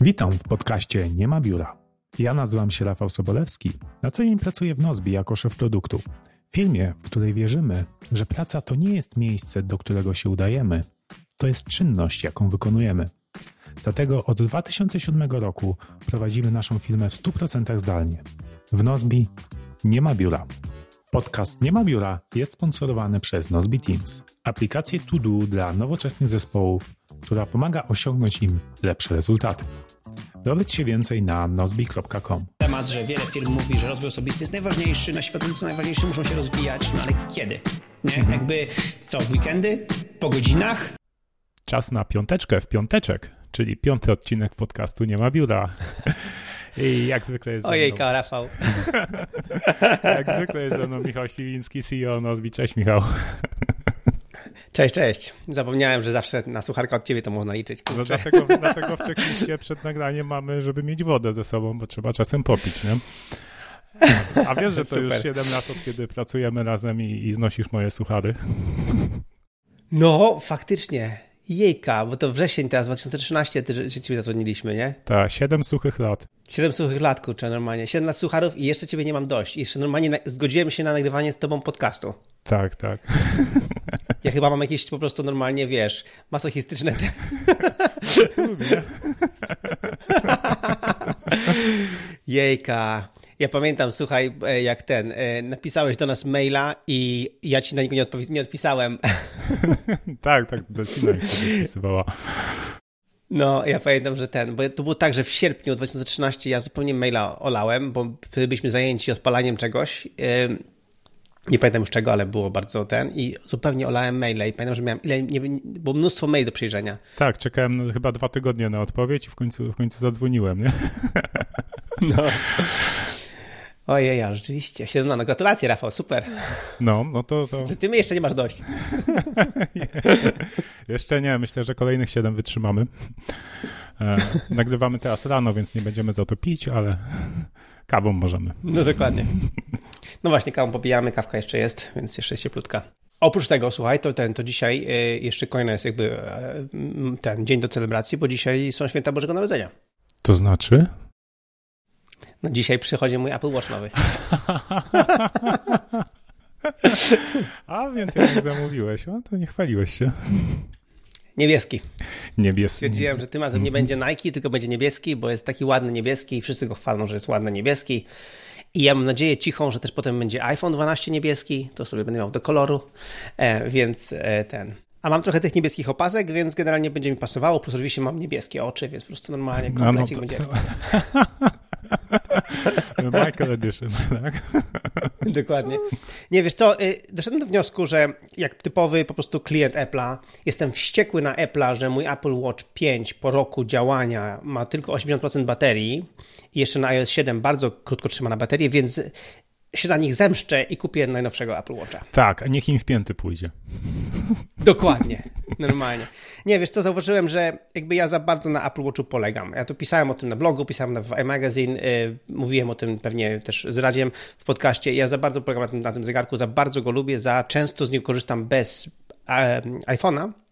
Witam w podcaście Nie ma biura. Ja nazywam się Rafał Sobolewski. Na co dzień pracuję w Nozbi jako szef produktu. Firmie, w której wierzymy, że praca to nie jest miejsce, do którego się udajemy, to jest czynność, jaką wykonujemy. Dlatego od 2007 roku prowadzimy naszą firmę w 100% zdalnie. W Nozbi nie ma biura. Podcast Nie ma biura jest sponsorowany przez Nozbi Teams, aplikację to do dla nowoczesnych zespołów, która pomaga osiągnąć im lepsze rezultaty. Dowiedz się więcej na nozbi.com. Temat, że wiele firm mówi, że rozwój osobisty jest najważniejszy, nasi pracownicy najważniejsi muszą się rozwijać, no ale kiedy? Nie? Mhm. Jakby co, w weekendy? Po godzinach? Czas na piąteczkę w piąteczek, czyli piąty odcinek podcastu Nie ma biura. I jak zwykle jest ze mną, Ojejka, Rafał. jak zwykle jest ze mną Michał Siwiński, CEO Nozbi. Cześć Michał. Cześć, cześć. Zapomniałem, że zawsze na słucharkę od ciebie to można liczyć. No dlatego, dlatego w checkliście przed nagraniem mamy, żeby mieć wodę ze sobą, bo trzeba czasem popić, nie? A wiesz, że to już Super. 7 lat, od kiedy pracujemy razem i, i znosisz moje suchary. No, faktycznie. Jejka, bo to wrzesień teraz, 2013, ty, że ciebie zatrudniliśmy, nie? Tak, 7 suchych lat. 7 suchych lat, kurczę, normalnie. 7 lat sucharów i jeszcze ciebie nie mam dość. I jeszcze normalnie zgodziłem się na nagrywanie z tobą podcastu. Tak, tak. Ja chyba mam jakieś po prostu normalnie, wiesz, masochistyczne te... Lubię. Jejka. Ja pamiętam, słuchaj, e, jak ten, e, napisałeś do nas maila i ja ci na niego nie, nie odpisałem. Tak, tak, wtedy wpisywała. No, ja pamiętam, że ten, bo to było tak, że w sierpniu 2013 ja zupełnie maila olałem, bo wtedy byliśmy zajęci odpalaniem czegoś. Nie pamiętam już czego, ale było bardzo ten i zupełnie olałem maile i pamiętam, że miałem ile, nie, było mnóstwo maili do przejrzenia. Tak, czekałem chyba dwa tygodnie na odpowiedź i w końcu, w końcu zadzwoniłem, nie? No. Ojej, ja rzeczywiście. 7 no gratulacje, Rafał, super. No, no to, to Ty mnie jeszcze nie masz dość. jeszcze nie. Myślę, że kolejnych 7 wytrzymamy. E, nagrywamy teraz rano, więc nie będziemy za to pić, ale kawą możemy. No dokładnie. No właśnie, kawę popijamy, kawka jeszcze jest, więc jeszcze jest cieplutka. Oprócz tego, słuchaj, to ten, to dzisiaj y, jeszcze kolejny jest jakby m, ten dzień do celebracji, bo dzisiaj są święta Bożego Narodzenia. To znaczy? No dzisiaj przychodzi mój Apple Watch nowy. A, więc jak zamówiłeś, o, to nie chwaliłeś się. Niebieski. Niebieski. Stwierdziłem, że tym razem nie będzie Nike, tylko będzie niebieski, bo jest taki ładny niebieski i wszyscy go chwalą, że jest ładny niebieski. I ja mam nadzieję cichą, że też potem będzie iPhone 12 niebieski, to sobie będę miał do koloru, e, więc e, ten. A mam trochę tych niebieskich opasek, więc generalnie będzie mi pasowało, plus oczywiście mam niebieskie oczy, więc po prostu normalnie No, no komplecik to- będzie to- ekstra. Michael Edition, tak? Dokładnie. Nie, wiesz co, y, doszedłem do wniosku, że jak typowy po prostu klient Apple'a, jestem wściekły na Apple'a, że mój Apple Watch 5 po roku działania ma tylko 80% baterii i jeszcze na iOS 7 bardzo krótko trzyma na baterię, więc się na nich zemszczę i kupię najnowszego Apple Watcha. Tak, a niech im w pięty pójdzie. Dokładnie, normalnie. Nie, wiesz co, zauważyłem, że jakby ja za bardzo na Apple Watchu polegam. Ja tu pisałem o tym na blogu, pisałem w iMagazine, y, mówiłem o tym pewnie też z Radziem w podcaście. Ja za bardzo polegam na tym, na tym zegarku, za bardzo go lubię, za często z niego korzystam bez iPhone'a.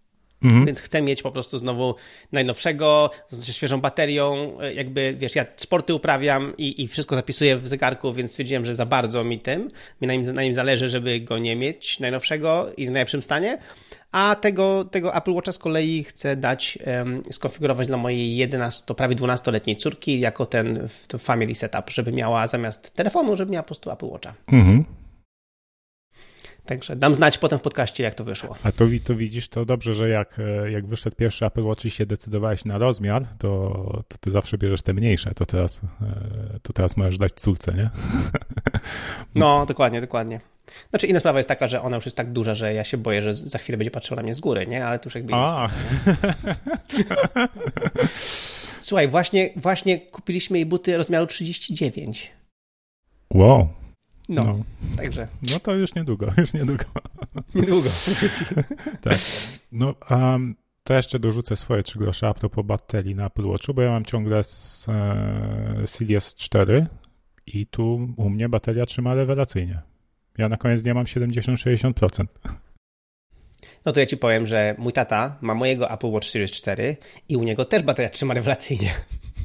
Mhm. Więc chcę mieć po prostu znowu najnowszego, z świeżą baterią. Jakby wiesz, ja sporty uprawiam i, i wszystko zapisuję w zegarku, więc stwierdziłem, że za bardzo mi tym, mi na nim, na nim zależy, żeby go nie mieć najnowszego i w najlepszym stanie. A tego, tego Apple Watcha z kolei chcę dać, em, skonfigurować dla mojej 11, prawie 12-letniej córki jako ten family setup, żeby miała zamiast telefonu, żeby miała po prostu Apple Watcha. Mhm. Także dam znać potem w podcaście, jak to wyszło. A wi- to widzisz, to dobrze, że jak, e, jak wyszedł pierwszy Apple Watch i się decydowałeś na rozmiar, to, to ty zawsze bierzesz te mniejsze, to teraz, e, to teraz możesz dać córce, nie? No, dokładnie, dokładnie. Znaczy inna sprawa jest taka, że ona już jest tak duża, że ja się boję, że za chwilę będzie patrzyła na mnie z góry, nie? Ale to już jakby... A, Słuchaj, właśnie, właśnie kupiliśmy jej buty rozmiaru 39. wow. No, No. także no to już niedługo, już niedługo. niedługo. Tak. No, um, to jeszcze dorzucę swoje trzy grosze a propos baterii na Apple Watchu, bo ja mam ciągle z, e, Series 4 i tu u mnie bateria trzyma rewelacyjnie. Ja na koniec dnia mam 70-60%. No to ja ci powiem, że mój tata ma mojego Apple Watch Series 4 i u niego też bateria trzyma rewelacyjnie.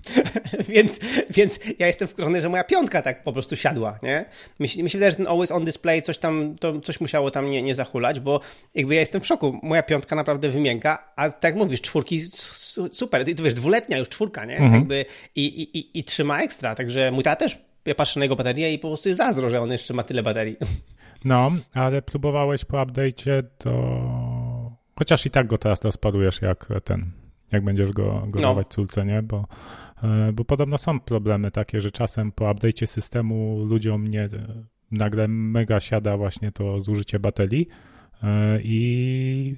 więc, więc ja jestem wkurzony, że moja piątka tak po prostu siadła, nie? Mi się, mi się wydaje, że ten always on display coś tam, to coś musiało tam nie, nie zahulać, bo jakby ja jestem w szoku. Moja piątka naprawdę wymięka, a tak jak mówisz, czwórki super. I tu wiesz, dwuletnia już czwórka, nie? Mhm. Jakby i, i, i, i trzyma ekstra, także mój tata też, ja patrzę na jego baterię i po prostu jest zazdro, że on jeszcze ma tyle baterii. No, ale próbowałeś po update'cie to... Chociaż i tak go teraz rozparujesz jak ten, jak będziesz go, go no. dawać córce, nie? Bo, e, bo podobno są problemy takie, że czasem po update'cie systemu ludziom nie nagle mega siada właśnie to zużycie baterii e, i,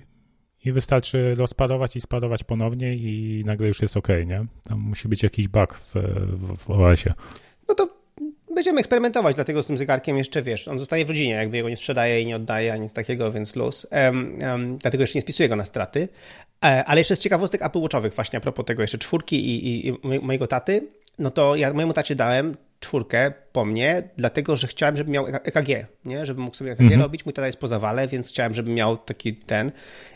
i wystarczy rozparować i sparować ponownie i nagle już jest ok, nie? Tam musi być jakiś bug w, w, w OS-ie. No to będziemy eksperymentować, dlatego z tym zegarkiem jeszcze wiesz, on zostaje w rodzinie, jakby jego nie sprzedaje i nie oddaje, ani nic takiego, więc luz. Um, um, dlatego jeszcze nie spisuję go na straty. E, ale jeszcze z ciekawostek Apple Watchowych właśnie a propos tego jeszcze czwórki i, i, i mojego taty, no to ja mojemu tacie dałem czwórkę po mnie, dlatego że chciałem, żeby miał EKG, nie? żeby mógł sobie EKG mhm. robić. Mój tata jest po zawale, więc chciałem, żeby miał taki ten.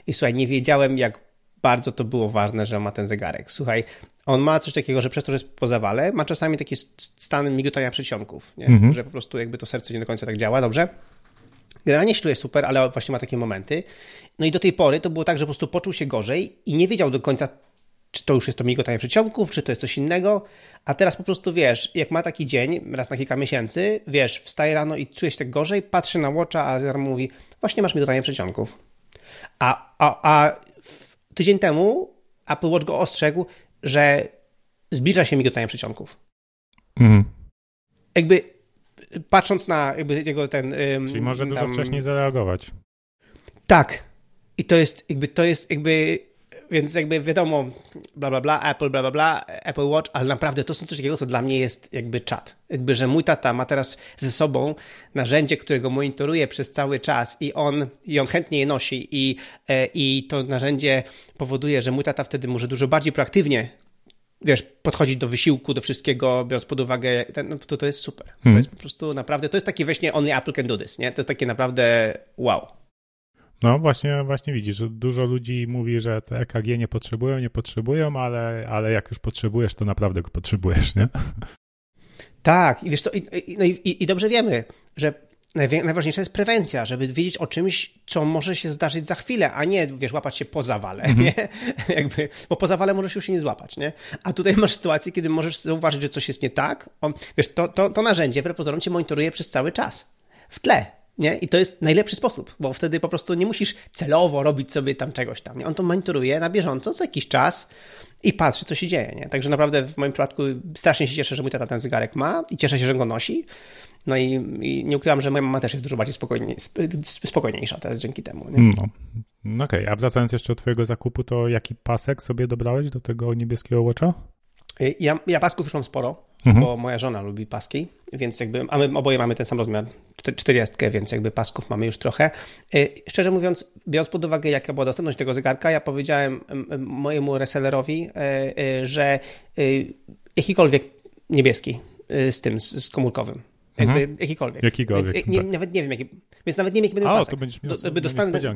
I słuchaj, nie wiedziałem, jak bardzo to było ważne, że ma ten zegarek. Słuchaj, on ma coś takiego, że przez to, że jest po zawale, ma czasami taki stan migotania przedsionków, nie? Mhm. że po prostu jakby to serce nie do końca tak działa, dobrze? Generalnie się czuje super, ale właśnie ma takie momenty. No i do tej pory to było tak, że po prostu poczuł się gorzej i nie wiedział do końca, czy to już jest to migotanie przedsionków, czy to jest coś innego, a teraz po prostu wiesz, jak ma taki dzień, raz na kilka miesięcy, wiesz, wstaje rano i czuje się tak gorzej, patrzy na watcha, a zegar mówi, właśnie masz migotanie przedsionków. A, a, a tydzień temu Apple Watch go ostrzegł, że zbliża się migotanie przedsionków. Mhm. Jakby patrząc na jakby jego ten... Czyli może dużo tam... wcześniej zareagować. Tak. I to jest jakby, to jest jakby więc jakby wiadomo, bla, bla, bla, Apple, bla, bla, bla, Apple Watch, ale naprawdę to są coś takiego, co dla mnie jest jakby czat. Jakby, że mój tata ma teraz ze sobą narzędzie, którego monitoruje przez cały czas i on, i on chętnie je nosi i, e, i to narzędzie powoduje, że mój tata wtedy może dużo bardziej proaktywnie wiesz, podchodzić do wysiłku, do wszystkiego, biorąc pod uwagę, no to, to jest super. Hmm. To mhm. jest po prostu naprawdę, to jest takie właśnie only Apple can do this, nie? To jest takie naprawdę wow. No właśnie, właśnie widzisz, że dużo ludzi mówi, że te EKG nie potrzebują, nie potrzebują, ale, ale jak już potrzebujesz, to naprawdę go potrzebujesz, nie? Tak, i wiesz to, i, no i, i dobrze wiemy, że najważniejsza jest prewencja, żeby wiedzieć o czymś, co może się zdarzyć za chwilę, a nie, wiesz, łapać się po zawale, mm -hmm. nie? Jakby, bo po zawale możesz już się nie złapać, nie? A tutaj masz sytuację, kiedy możesz zauważyć, że coś jest nie tak. O, wiesz, to, to, to narzędzie wbrew pozorom cię monitoruje przez cały czas. W tle. Nie? I to jest najlepszy sposób, bo wtedy po prostu nie musisz celowo robić sobie tam czegoś tam. Nie? On to monitoruje na bieżąco co jakiś czas i patrzy, co się dzieje. Nie? Także naprawdę w moim przypadku strasznie się cieszę, że mój tata ten zegarek ma i cieszę się, że go nosi. No i, i nie ukrywam, że moja mama też jest dużo bardziej spokojniej, spokojniejsza teraz dzięki temu. Nie? No. no Okej, okay. a wracając jeszcze do twojego zakupu, to jaki pasek sobie dobrałeś do tego niebieskiego Watcha? Ja, ja pasków już mam sporo mhm. bo moja żona lubi paski, więc jakby, a my oboje mamy ten sam rozmiar, 40, więc jakby pasków mamy już trochę. Y, szczerze mówiąc, biorąc pod uwagę, jaka była dostępność tego zegarka, ja powiedziałem mojemu resellerowi, y, y, że jakikolwiek niebieski z tym, z komórkowym, jakby mhm. jakikolwiek. Jakikolwiek. Więc, nie, nawet nie wiem, jaki, więc nawet nie wiem, jaki będzie pasek. to będziesz miał Do, dostanę,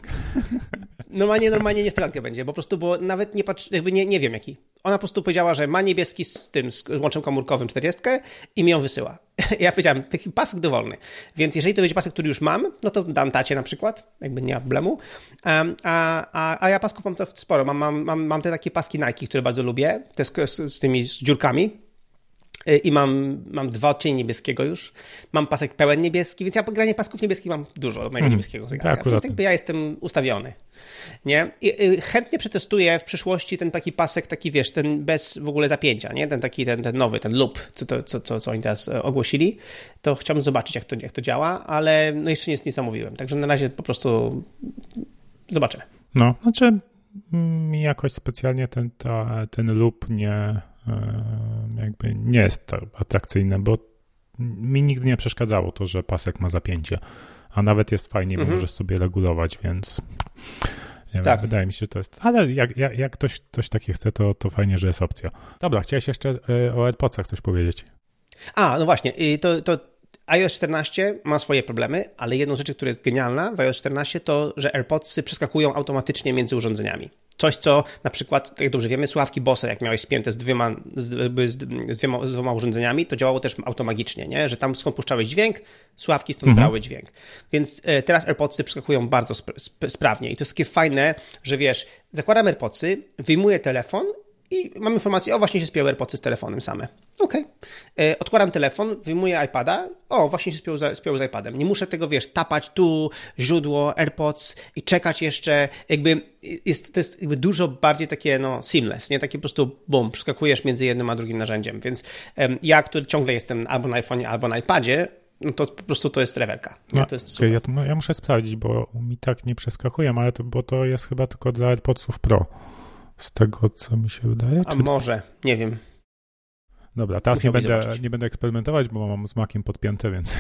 Normalnie, normalnie niespodziankę będzie, po prostu, bo nawet nie patrz, jakby nie, nie wiem jaki. Ona po prostu powiedziała, że ma niebieski z tym, z łączem komórkowym 40 i mi ją wysyła. Ja powiedziałem, taki pasek dowolny. Więc jeżeli to będzie pasek, który już mam, no to dam tacie na przykład, jakby nie ma problemu. A, a, a ja pasków mam to sporo. Mam, mam, mam, mam te takie paski Nike, które bardzo lubię, te z, z, z tymi z dziurkami, i mam, mam dwa odcienie niebieskiego już. Mam pasek pełen niebieski, więc ja po granie pasków niebieskich mam dużo mojego mm, niebieskiego zegarka, tak, więc jakby ja jestem ustawiony. Nie? I, y, chętnie przetestuję w przyszłości ten taki pasek, taki wiesz, ten bez w ogóle zapięcia, nie? Ten taki, ten, ten nowy, ten loop, co, to, co, co, co oni teraz e, ogłosili. To chciałbym zobaczyć, jak to, jak to działa, ale no jeszcze nic nie zamówiłem. Także na razie po prostu zobaczymy. No, znaczy mi jakoś specjalnie ten, ta, ten loop nie jakby nie jest to atrakcyjne, bo mi nigdy nie przeszkadzało to, że pasek ma zapięcie, a nawet jest fajnie, mhm. bo możesz sobie regulować, więc nie tak. wiem, wydaje mi się, że to jest. Ale jak, jak, jak ktoś, ktoś takie chce, to, to fajnie, że jest opcja. Dobra, chciałeś jeszcze e, o AirPodsach coś powiedzieć. A, no właśnie. To, to iOS 14 ma swoje problemy, ale jedną rzecz, która jest genialna w iOS 14 to, że AirPodsy przeskakują automatycznie między urządzeniami. Coś, co na przykład, jak dobrze wiemy, słuchawki Bose, jak miałeś spięte z dwiema, z, z, dwiema, z dwoma urządzeniami, to działało też automagicznie, nie? że tam skąd puszczałeś dźwięk, słuchawki stąd mhm. brały dźwięk. Więc e, teraz AirPodsy przeskakują bardzo sp sp sprawnie i to jest takie fajne, że wiesz, zakładam AirPodsy, wyjmuję telefon i mam informację, o właśnie się spięły AirPodsy z telefonem same. Okej. Okay. Odkładam telefon, wyjmuję iPada, o właśnie się spiął, spiął z iPadem. Nie muszę tego, wiesz, tapać tu, źródło, AirPods i czekać jeszcze, jakby jest, to jest jakby dużo bardziej takie, no, seamless, nie? Takie po prostu, bum, przeskakujesz między jednym a drugim narzędziem, więc um, ja, który ciągle jestem albo na iPhone'ie, albo na iPadzie, no to po prostu to jest rewelka. No, to jest. Ja, ja, muszę sprawdzić, bo mi tak nie przeskakuję, ale to, bo to jest chyba tylko dla AirPodsów Pro z tego, co mi się wydaje. A czy... może, nie wiem. Dobra, teraz nie będę, nie będę eksperymentować, bo mam z makiem podpięte, więc.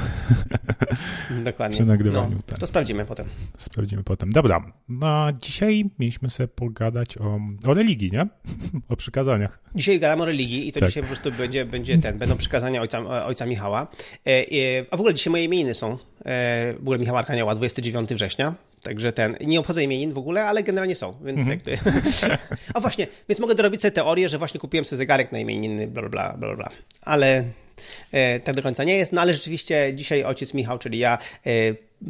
Dokładnie. Przy nagrywaniu. No, to sprawdzimy potem. Sprawdzimy potem. Dobra, no dzisiaj mieliśmy sobie pogadać o, o religii, nie? O przykazaniach. Dzisiaj gadamy o religii i to tak. dzisiaj po prostu będzie, będzie ten, będą przykazania ojca, ojca Michała. E, e, a w ogóle dzisiaj moje imieniny są. E, w ogóle Michała Arkanioła, 29 września. Także ten, nie obchodzę imienin w ogóle, ale generalnie są, więc mhm. jakby... o właśnie, więc mogę dorobić sobie teorię, że właśnie kupiłem sobie zegarek na imieniny, bla, bla, bla, bla. Ale e, tak do końca nie jest. No ale rzeczywiście dzisiaj ojciec Michał, czyli ja, e,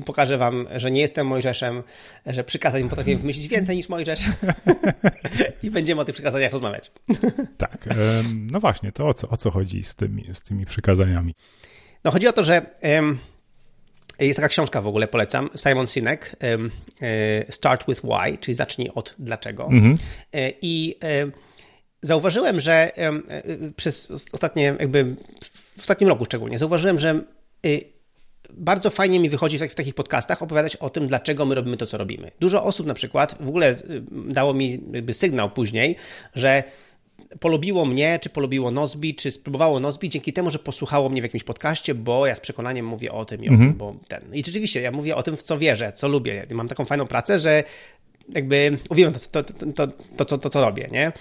pokażę wam, że nie jestem Mojżeszem, że przykazań potrafię wymyślić więcej niż Mojżesz i będziemy o tych przykazaniach rozmawiać. tak, no właśnie, to o co, o co chodzi z tymi, z tymi przykazaniami? No chodzi o to, że... Jest taka książka w ogóle, polecam. Simon Sinek, e, Start with Why, czyli zacznij od dlaczego. Mhm. E, I e, zauważyłem, że przez ostatnie, jakby w ostatnim roku szczególnie, zauważyłem, że bardzo fajnie mi wychodzi w takich podcastach opowiadać o tym, dlaczego my robimy to, co robimy. Dużo osób na przykład w ogóle dało mi sygnał później, że polubiło mnie, czy polubiło Nozbi, czy spróbowało Nozbi dzięki temu, że posłuchało mnie w jakimś podcaście, bo ja z przekonaniem mówię o tym i o mhm. tym, bo ten. I rzeczywiście, ja mówię o tym, w co wierzę, co lubię. Mam taką fajną pracę, że jakby uwielbiam to, to, to, to, to, to co robię, nie?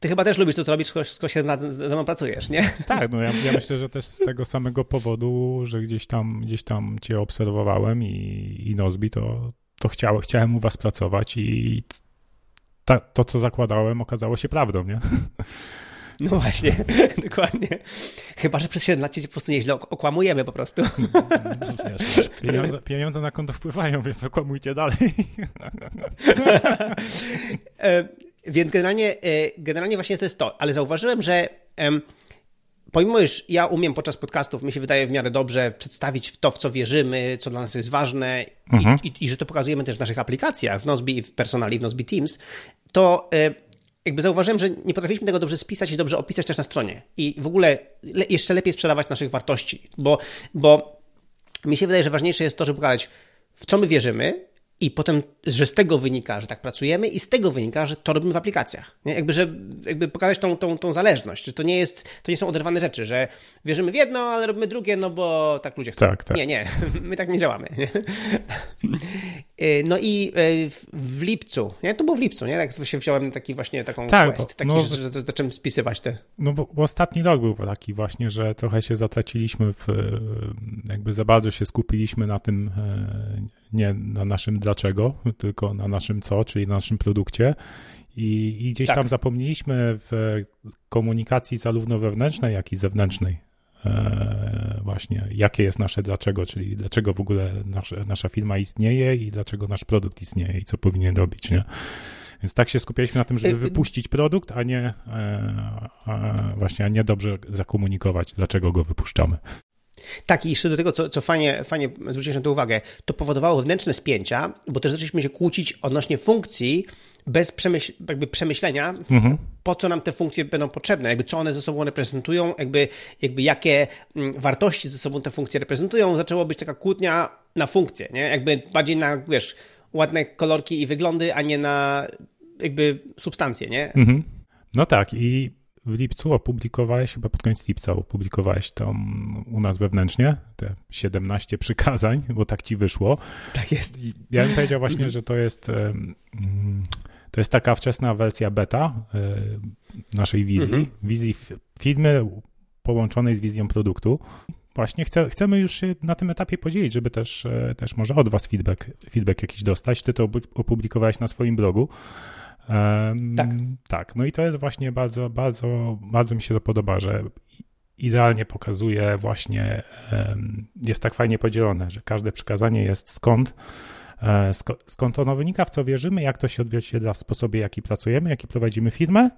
Ty chyba też lubisz to, co robisz, skoro się ze mną pracujesz, nie? Tak, no ja, ja, myślę, że też z tego samego powodu, że gdzieś tam, gdzieś tam cię obserwowałem i, i Nozbi, to, to chciał, chciałem u was pracować i ta, to, co zakładałem, okazało się prawdą, nie? No właśnie, dokładnie. Chyba, że przez 7 lat cię po prostu nieźle okłamujemy po prostu. Wiesz, pieniądze, pieniądze na konto wpływają, więc okłamujcie dalej. E, więc generalnie, e, generalnie właśnie to jest to, ale zauważyłem, że pomimo, iż ja umiem podczas podcastów, mi się wydaje w miarę dobrze przedstawić to, w co wierzymy, co dla nas jest ważne mhm. i, i, i, że to pokazujemy też w naszych aplikacjach, w Nozbi, w Personali, w Nozbi Teams, to e, jakby zauważyłem, że nie potrafiliśmy tego dobrze spisać i dobrze opisać też na stronie. I w ogóle le, jeszcze lepiej sprzedawać naszych wartości, bo, bo mi się wydaje, że ważniejsze jest to, żeby pokazać, w co my wierzymy, i potem, że z tego wynika, że tak pracujemy, i z tego wynika, że to robimy w aplikacjach. Nie? Jakby, że, jakby pokazać tą, tą, tą zależność, że to nie, jest, to nie są oderwane rzeczy, że wierzymy w jedno, ale robimy drugie, no bo tak ludzie chcą. Tak, tak. Nie, nie, my tak nie działamy. Nie? Y, no i y, w lipcu, nie? To było w lipcu, nie? Tak się wziąłem taki właśnie taką tak, quest, taki, no, że, że zacząłem spisywać te... No bo, bo ostatni rok był taki właśnie, że trochę się zatraciliśmy w, jakby za bardzo się skupiliśmy na tym e, nie na naszym dlaczego, tylko na naszym co, czyli na naszym produkcie. I, i gdzieś tak. tam zapomnieliśmy w komunikacji zarówno wewnętrznej, jak i zewnętrznej. E, właśnie, jakie jest nasze dlaczego, czyli dlaczego w ogóle nasz, nasza firma istnieje i dlaczego nasz produkt istnieje i co powinien robić, nie? Więc tak się skupialiśmy na tym, żeby e, wypuścić produkt, a nie e, a właśnie, a nie dobrze zakomunikować, dlaczego go wypuszczamy. Tak, i jeszcze do tego, co, co fajnie, fajnie zwróciłeś na to uwagę, to powodowało wewnętrzne spięcia, bo też zaczęliśmy się kłócić odnośnie funkcji bez przemyśl, jakby przemyślenia, mhm. po co nam te funkcje będą potrzebne, jakby co one ze sobą reprezentują, jakby, jakby jakie mm, wartości ze sobą te funkcje reprezentują. Zaczęło być taka kłótnia na funkcje, nie? Jakby bardziej na, wiesz, ładne kolorki i wyglądy, a nie na jakby substancje, nie? Mhm. No tak i w lipcu opublikowałeś, chyba pod koniec lipca opublikowałeś to u nas wewnętrznie, te 17 przykazań, bo tak ci wyszło. Tak jest. I ja bym powiedział właśnie, że to jest to jest taka wczesna wersja beta e, naszej wizji, mhm. wizji firmy połączonej z wizją produktu. właśnie chcę, chcemy już się na tym etapie podzielić, żeby też, e, też może od Was feedback, feedback jakiś dostać. Ty to opublikowałeś na swoim blogu. Um, tak. Tak, no i to jest właśnie bardzo, bardzo, bardzo mi się to podoba, że idealnie pokazuje właśnie, um, jest tak fajnie podzielone, że każde przykazanie jest skąd, e, skąd ono wynika, w co wierzymy, jak to się odzwierciedla w sposobie, jaki pracujemy, jaki prowadzimy firmę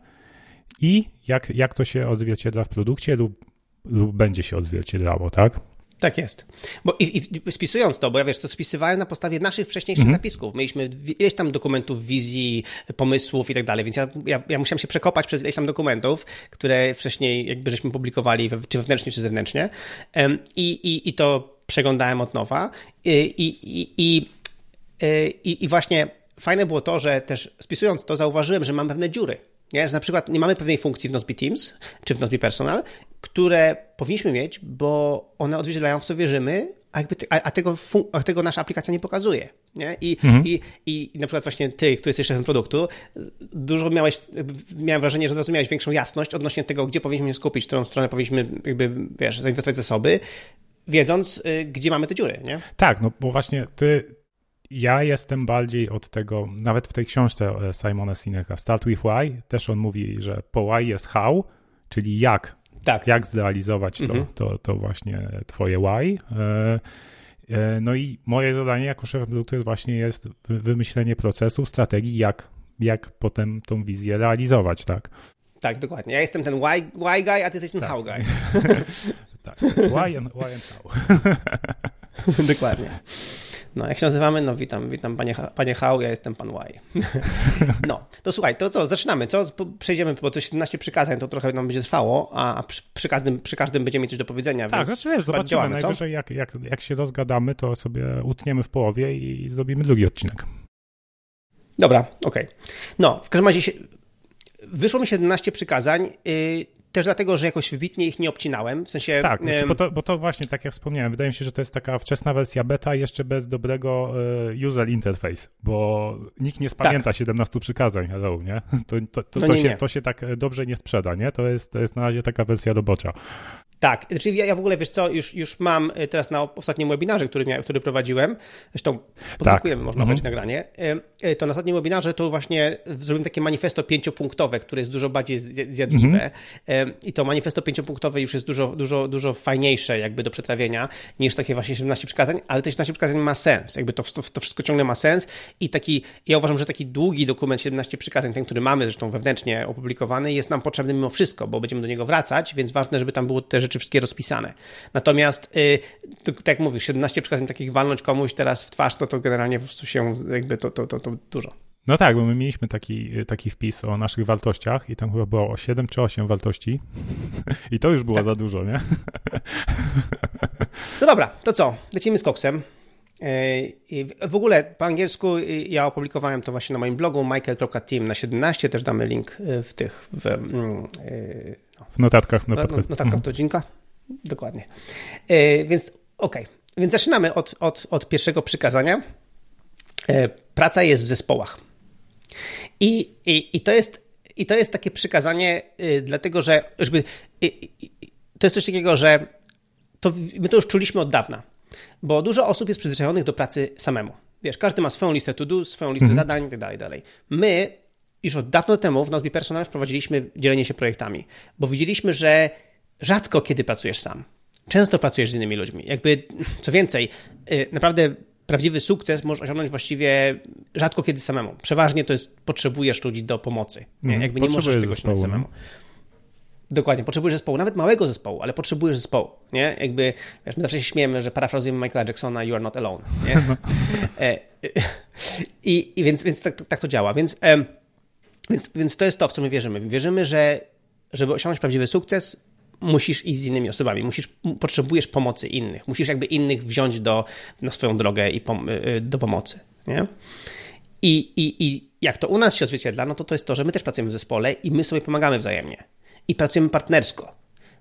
i jak, jak to się odzwierciedla w produkcie lub, lub będzie się odzwierciedlało, tak? Tak jest. Bo i, i, spisując to, bo ja wiesz, to spisywałem na podstawie naszych wcześniejszych -hmm. zapisków. Mieliśmy ileś tam dokumentów, wizji, pomysłów i tak dalej, więc ja, ja, ja, musiałem się przekopać przez ileś tam dokumentów, które wcześniej jakby żeśmy publikowali, czy wewnętrznie, czy zewnętrznie. I, i, i to przeglądałem od nowa. I, i, i, i, i właśnie fajne było to, że też spisując to, zauważyłem, że mam pewne dziury nie? Że na przykład nie mamy pewnej funkcji w Nozbe Teams czy w Nozbe Personal, które powinniśmy mieć, bo one odzwierciedlają w co wierzymy, a, jakby, a, a, tego, a tego nasza aplikacja nie pokazuje. Nie? I, mhm. i, I na przykład właśnie ty, który jesteś szefem produktu, dużo miałeś, miałem wrażenie, że zrozumiałeś większą jasność odnośnie tego, gdzie powinniśmy się skupić, w którą stronę powinniśmy jakby, wiesz, zainwestować zasoby, wiedząc, y, gdzie mamy te dziury, nie? Tak, no bo właśnie ty, ja jestem bardziej od tego, nawet w tej książce e, Simona Sineka, Start with Why, też on mówi, że po why jest how, czyli jak, tak. jak zrealizować to, mhm. to, to właśnie twoje why. E, e, no i moje zadanie jako szef produktu jest właśnie jest wymyślenie procesu, strategii, jak, jak potem tą wizję realizować, tak? Tak, dokładnie. Ja jestem ten why, why guy, a ty jesteś ten tak. how guy. tak, why and, why and how. dokładnie. No, jak się nazywamy? No, witam, witam panie, panie Hał, ja jestem pan Y. no, to słuchaj, to co, zaczynamy, co? Przejdziemy, bo to 17 przykazań, to trochę nam będzie trwało, a przy, przy każdym, przy każdym będziemy mieć coś do powiedzenia, Tak, znaczy wiesz, zobaczymy, działamy, najwyżej jak, jak, jak się rozgadamy, to sobie utniemy w połowie i zrobimy drugi odcinek. Dobra, okej. Okay. No, w każdym razie wyszło mi 17 przykazań, yy, też dlatego, że jakoś wybitnie ich nie obcinałem, w sensie... Tak, znaczy, bo, to, bo to właśnie, tak jak wspomniałem, wydaje mi się, że to jest taka wczesna wersja beta jeszcze bez dobrego e, user interface, bo nikt nie spamięta tak. 17 przykazań, hello, nie? To, to, to, no to nie, się, nie. to się tak dobrze nie sprzeda, nie? To jest, to jest na razie taka wersja robocza. Tak, czyli znaczy ja, ja w ogóle, wiesz co, już, już mam y, teraz na ostatnim webinarze, który, miał, który prowadziłem, zresztą podlinkujemy, tak. można mhm. nagranie, y, y, to na ostatnim webinarze to właśnie zrobiłem takie manifesto pięciopunktowe, które jest dużo bardziej zjadliwe mhm. i to manifesto pięciopunktowe już jest dużo, dużo, dużo fajniejsze jakby do przetrawienia niż takie właśnie 17 przykazań, ale te 17 przykazań ma sens, jakby to, to, to wszystko ciągle ma sens i taki, ja uważam, że taki długi dokument 17 przykazań, ten, który mamy zresztą wewnętrznie opublikowany, jest nam potrzebny mimo wszystko, bo będziemy do niego wracać, więc ważne, żeby tam było też rzeczy wszystkie rozpisane. Natomiast, y, tak jak mówisz, 17 przekazań takich walnąć komuś teraz w twarz, no to generalnie po prostu się jakby to, to, to, to dużo. No tak, bo my mieliśmy taki, taki wpis o naszych wartościach i tam chyba było 7 czy 8 wartości i to już było tak. za dużo, nie? No dobra, to co? Lecimy z koksem. Y, w ogóle po angielsku y, ja opublikowałem to właśnie na moim blogu michael.team na 17, też damy link w tych w, mm, w notatkach, na notatkach mhm. do odcinka. Dokładnie. E, więc okej. Okay. Więc zaczynamy od, od, od pierwszego przykazania. E, praca jest w zespołach. I, i, i, to, jest, i to jest takie przykazanie, y, dlatego że żeby, to jest coś takiego, że to, my to już czuliśmy od dawna, bo dużo osób jest przyzwyczajonych do pracy samemu. Wiesz, każdy ma swoją listę to-do, swoją listę mhm. zadań itd., tak itd. Tak my już od dawno temu w Nozbe Personal wprowadziliśmy dzielenie się projektami, bo widzieliśmy, że rzadko kiedy pracujesz sam. Często pracujesz z innymi ludźmi. Jakby, co więcej, y, naprawdę prawdziwy sukces możesz osiągnąć właściwie rzadko kiedy samemu. Przeważnie to jest, potrzebujesz ludzi do pomocy. Nie? Mhm. Jakby nie możesz tego osiągnąć samemu. Dokładnie, potrzebujesz zespołu, nawet małego zespołu, ale potrzebujesz zespołu, nie? Jakby, wiesz, my zawsze się śmiejemy, że parafrazujemy Michaela Jacksona, you are not alone, nie? E, I, i więc, więc tak, tak to działa, więc, więc, więc to jest to, w co my wierzymy. Wierzymy, że żeby osiągnąć prawdziwy sukces, musisz iść z innymi osobami, musisz, potrzebujesz pomocy innych, musisz jakby innych wziąć do, na swoją drogę i pom y, do pomocy. Nie? I, i, I jak to u nas się odzwierciedla, no to to jest to, że my też pracujemy w zespole i my sobie pomagamy wzajemnie. I pracujemy partnersko.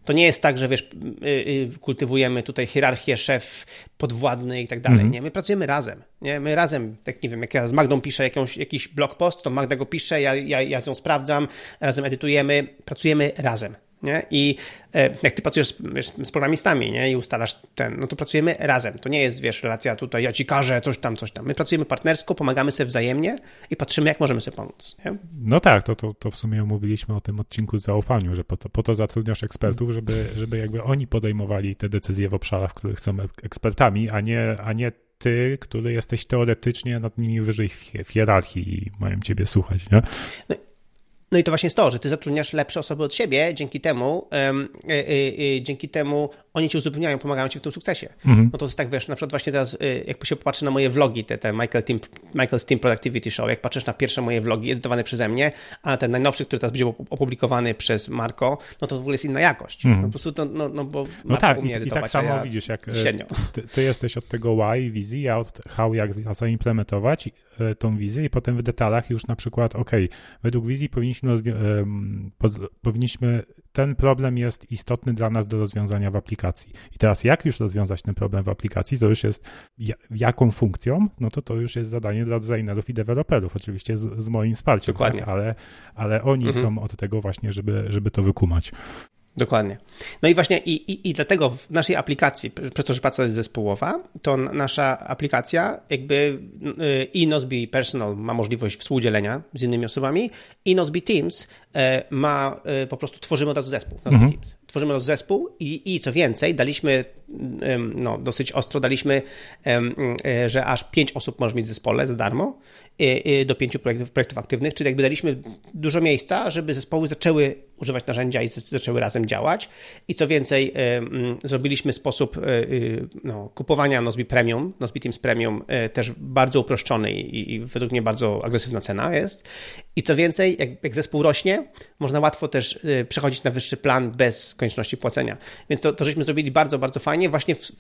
To nie jest tak, że wiesz, y, kultywujemy tutaj hierarchię, szef, podwładny i tak dalej. Mm. Nie, my pracujemy razem. Nie? My razem, tak nie wiem, jak ja z Magdą piszę jakąś, jakiś blog post, to Magda go pisze, ja, ja, ja z nią sprawdzam, razem edytujemy, pracujemy razem. Nie? I e, jak ty pracujesz wiesz, z programistami nie? i ustalasz ten, no to pracujemy razem. To nie jest, wiesz, relacja tutaj, ja ci każę, coś tam, coś tam. My pracujemy partnersko, pomagamy sobie wzajemnie i patrzymy, jak możemy sobie pomóc. Nie? No tak, to, to, to w sumie mówiliśmy o tym odcinku z zaufaniu, że po to, po to zatrudniasz ekspertów, żeby, żeby jakby oni podejmowali te decyzje w obszarach, w których są ekspertami, a nie, a nie ty, który jesteś teoretycznie nad nimi wyżej w hierarchii i mają ciebie słuchać, nie? No no i to właśnie jest to, że ty zatrudniasz lepsze osoby od siebie, dzięki temu, yy, yy, yy, dzięki temu oni ci uzupełniają, pomagają ci w tym sukcesie. Mhm. No to jest tak, wiesz, na przykład właśnie teraz, y, jak się popatrzy na moje vlogi, te, te Michael Team, Michael's Team Productivity Show, jak patrzysz na pierwsze moje vlogi edytowane przeze mnie, a ten najnowszy, który teraz będzie opublikowany przez Marko, no to w ogóle jest inna jakość. Mhm. No po prostu to, no, no bo no tak, i, i, tak samo ja widzisz, jak e, średnio. Ty, ty, jesteś od tego why, wizji, ja od how, jak zaimplementować e, tą wizję i potem w detalach już na przykład, ok, według wizji powinniśmy, powinniśmy ten problem jest istotny dla nas do rozwiązania w aplikacji. I teraz jak już rozwiązać ten problem w aplikacji, to już jest jaką funkcją, no to to już jest zadanie dla designerów i deweloperów, oczywiście z, z moim wsparciem, Dokładnie. Tak? ale, ale oni mhm. są od tego właśnie, żeby, żeby to wykumać. Dokładnie. No i właśnie i, i, i dlatego w naszej aplikacji, przez to, że praca jest zespołowa, to nasza aplikacja jakby y, i Nozbe Personal ma możliwość współdzielenia z innymi osobami i Nozbe Teams e, ma y, po prostu, tworzymy od razu zespół. Mhm. Teams. Tworzymy razu zespół i, i co więcej, daliśmy no, dosyć ostro, daliśmy, e, że aż pięć osób może mieć w zespole za darmo do pięciu projektów, projektów aktywnych, czyli jakby daliśmy dużo miejsca, żeby zespoły zaczęły używać narzędzia i zaczęły razem działać. I co więcej, zrobiliśmy sposób e, y, no, kupowania Nozbi Premium, Nozbi Teams Premium e, też bardzo uproszczony i, i według mnie bardzo agresywna cena jest. I co więcej, jak, jak zespół rośnie, można łatwo też e, przechodzić na wyższy plan bez konieczności płacenia. Więc to, to żeśmy zrobili bardzo, bardzo fajnie, właśnie w,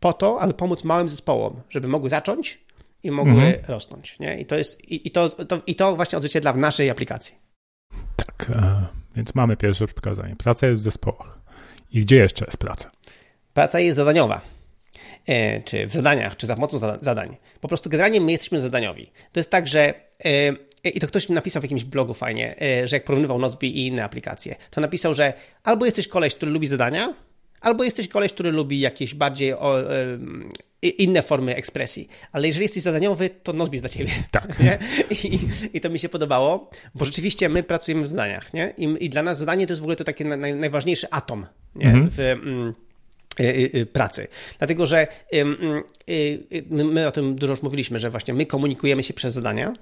po to, aby pomóc małym zespołom, żeby mogły zacząć i mogły mhm. rosnąć. Nie? I, to jest, i, i, to, to, I to właśnie odzwierciedla w naszej aplikacji. Tak, e, więc mamy pierwsze przykazanie. Praca jest w zespołach. I gdzie jeszcze jest praca? Praca jest zadaniowa. E, czy w zadaniach, czy za pomocą zadań. Po prostu generalnie my jesteśmy zadaniowi. To jest tak, że e, i to ktoś mi napisał w jakimś blogu fajnie, e, że jak porównywał Nozbe i inne aplikacje, to napisał, że albo jesteś koleś, który lubi zadania, albo jesteś koleś, który lubi jakieś bardziej o, inne formy ekspresji. Ale jeżeli jesteś zadaniowy, to jest dla ciebie. Tak. I, I, to mi się podobało, bo rzeczywiście my pracujemy w zadaniach. Nie? I, I, dla nas zadanie to jest w ogóle to taki naj, najważniejszy atom? Mhm. w mm, y, y, y, pracy. Dlatego, że my o tym dużo już mówiliśmy, że właśnie my komunikujemy się przez zadania.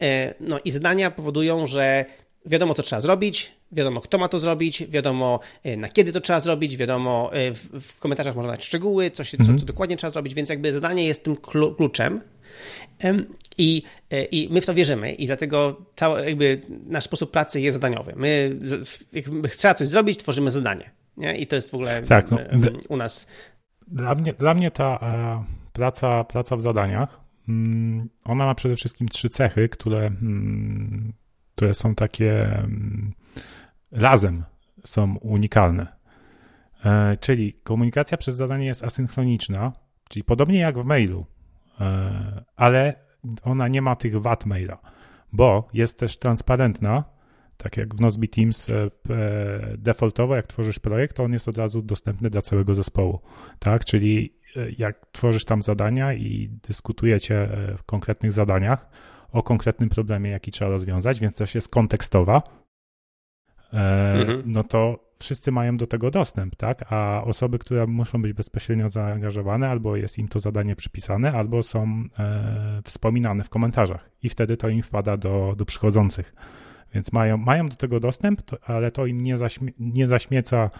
E, no i zadania powodują, że wiadomo, co trzeba zrobić, wiadomo, kto ma to zrobić, wiadomo, e, na kiedy to trzeba zrobić, wiadomo, e, w, w komentarzach można dać szczegóły, co, się, mhm. co, co, dokładnie trzeba zrobić, więc jakby zadanie jest tym kluczem. I, e, I my w to wierzymy, i dlatego cały, jakby nasz sposób pracy jest zadaniowy. My, jak trzeba coś zrobić, tworzymy zadanie. Nie? I to jest w ogóle tak, no, u nas. Dla mnie, dla mnie ta praca, praca w zadaniach, mm, ona ma przede wszystkim trzy cechy, które mm, które są takie razem są unikalne. E, czyli komunikacja przez zadanie jest asynchroniczna, czyli podobnie jak w mailu, e, ale ona nie ma tych wad maila, bo jest też transparentna, tak jak w Nozbe Teams e, defaultowo, jak tworzysz projekt, to on jest od razu dostępny dla całego zespołu, tak, czyli jak tworzysz tam zadania i dyskutujecie w konkretnych zadaniach, o konkretnym problemie, jaki trzeba rozwiązać, więc też jest kontekstowa, e, mhm. no to wszyscy mają do tego dostęp, tak? A osoby, które muszą być bezpośrednio zaangażowane, albo jest im to zadanie przypisane, albo są e, wspominane w komentarzach i wtedy to im wpada do, do przychodzących. Więc mają, mają do tego dostęp, to, ale to im nie, zaśmie, nie zaśmieca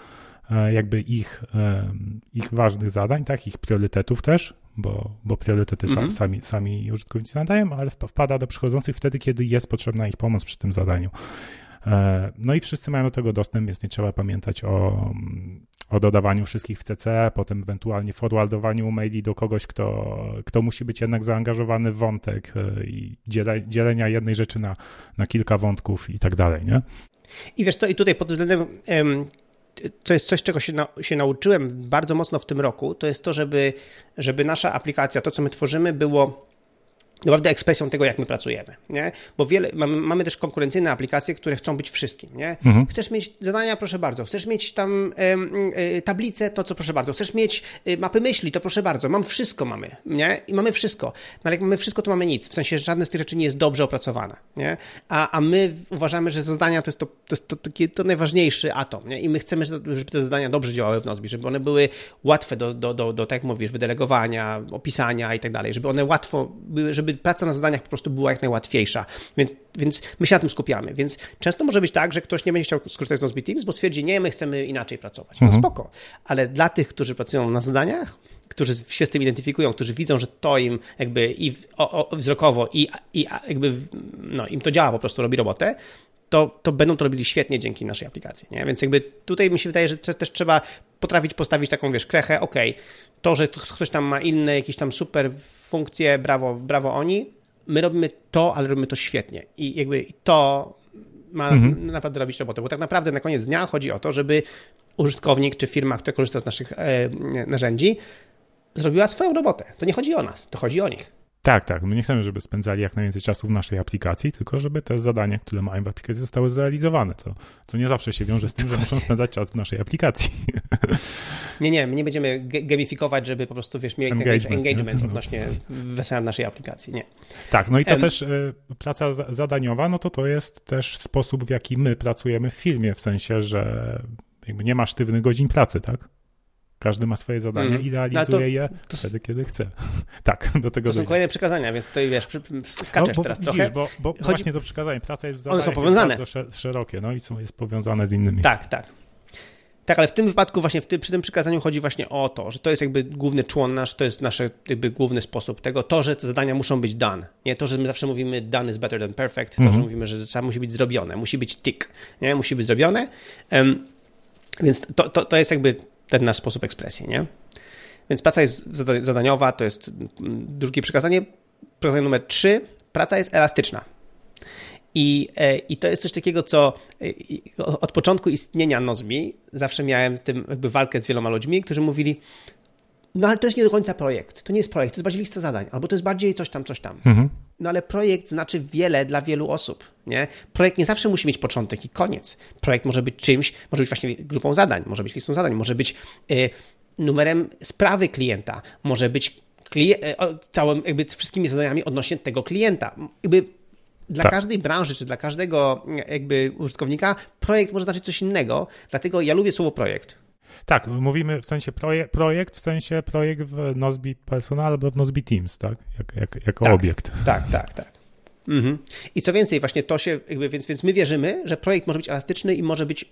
jakby ich, e, ich ważnych zadań, tak? Ich priorytetów też, bo, bo priorytety mm -hmm. sami, sami użytkownicy nadają, ale wpada do przychodzących wtedy, kiedy jest potrzebna ich pomoc przy tym zadaniu. E, no i wszyscy mają do tego dostęp, więc nie trzeba pamiętać o, o dodawaniu wszystkich w CC, potem ewentualnie forwardowaniu maili do kogoś, kto, kto musi być jednak zaangażowany w wątek e, i dziele, dzielenia jednej rzeczy na, na kilka wątków i tak dalej, nie? I wiesz co, i tutaj pod względem to jest coś, czego się, na, się nauczyłem bardzo mocno w tym roku, to jest to, żeby, żeby nasza aplikacja, to co my tworzymy, było naprawdę ekspresją tego, jak my pracujemy, nie? Bo wiele, mamy, mamy też konkurencyjne aplikacje, które chcą być wszystkim, nie? Mhm. Chcesz mieć zadania, proszę bardzo. Chcesz mieć tam y, y, tablicę, to co proszę bardzo. Chcesz mieć y, mapy myśli, to proszę bardzo. Mam wszystko mamy, nie? I mamy wszystko. No ale jak mamy wszystko, to mamy nic. W sensie żadne z tych rzeczy nie jest dobrze opracowane, nie? A, a my uważamy, że zadania to jest to, to, jest to, to, to najważniejszy atom, nie? I my chcemy, żeby te zadania dobrze działały w Nozbi, żeby one były łatwe do, do, do, do tak jak mówisz, wydelegowania, opisania i tak dalej, żeby one łatwo były, żeby praca na zadaniach po prostu była jak najłatwiejsza. Więc, więc my się na tym skupiamy. Więc często może być tak, że ktoś nie będzie chciał skorzystać z Nozbe Teams, bo stwierdzi, nie, my chcemy inaczej pracować. No mhm. spoko. Ale dla tych, którzy pracują na zadaniach, którzy się z tym identyfikują, którzy widzą, że to im jakby i o, o, wzrokowo i, i jakby no, im to działa, po prostu robi robotę, to, to będą to robili świetnie dzięki naszej aplikacji. Nie? Więc jakby tutaj mi się wydaje, że też trzeba potrafić postawić taką, wiesz, krechę, ok, to, że ktoś tam ma inne jakieś tam super funkcje, brawo, brawo oni, my robimy to, ale robimy to świetnie i jakby to ma mhm. naprawdę robić robotę, bo tak naprawdę na koniec dnia chodzi o to, żeby użytkownik czy firma, która korzysta z naszych e, narzędzi, zrobiła swoją robotę. To nie chodzi o nas, to chodzi o nich. Tak, tak. My nie chcemy, żeby spędzali jak najwięcej czasu w naszej aplikacji, tylko żeby te zadania, które mają w aplikacji, zostały zrealizowane, co, co nie zawsze się wiąże z tym, że muszą spędzać czas w naszej aplikacji. Nie, nie, my nie będziemy gamifikować, żeby po prostu, wiesz, mieli engagement, engagement no. odnośnie wesela naszej aplikacji, nie. Tak, no i to um, też y, praca zadaniowa, no to to jest też sposób, w jaki my pracujemy w filmie, w sensie, że jakby nie ma sztywnych godzin pracy, tak? Każdy ma swoje zadania mm. i realizuje to, je to, wtedy, kiedy chce. tak, do tego To są kolejne przekazania, więc tutaj wiesz, skaczesz no, bo, teraz widzisz, trochę. Bo, bo Chodzi... właśnie to przekazanie, praca jest w zadaniach One są powiązane. bardzo szerokie, no i są, jest powiązane z innymi. Tak, tak. Tak, ale w tym wypadku właśnie w tym, przy tym przykazaniu chodzi właśnie o to, że to jest jakby główny człon nasz, to jest nasz jakby główny sposób tego, to, że te zadania muszą być done. Nie to, że my zawsze mówimy done is better than perfect, to, mm -hmm. że mhm. mówimy, że trzeba musi być zrobione, musi być tick, nie? Musi być zrobione. Um, więc to, to, to jest jakby ten nasz sposób ekspresji, nie? Więc praca jest zadaniowa, to jest drugie przekazanie. Przekazanie numer trzy, praca jest elastyczna. I, e, I to jest coś takiego, co e, od początku istnienia Nozmi zawsze miałem z tym jakby walkę z wieloma ludźmi, którzy mówili, no ale to jest nie do końca projekt. To nie jest projekt, to jest bardziej lista zadań, albo to jest bardziej coś tam, coś tam. Mhm. No ale projekt znaczy wiele dla wielu osób. Nie? Projekt nie zawsze musi mieć początek i koniec. Projekt może być czymś, może być właśnie grupą zadań, może być listą zadań, może być y, numerem sprawy klienta, może być klient, całym, jakby wszystkimi zadaniami odnośnie tego klienta. Jakby dla tak. każdej branży, czy dla każdego jakby użytkownika projekt może znaczyć coś innego, dlatego ja lubię słowo projekt. Tak, mówimy w sensie projekt, projekt w sensie projekt w Nozbe Personal albo w Nozbe Teams, tak? Jak, jak, jako tak, obiekt. Tak, tak, tak. Mhm. I co więcej, właśnie to się, jakby, więc, więc my wierzymy, że projekt może być elastyczny i może być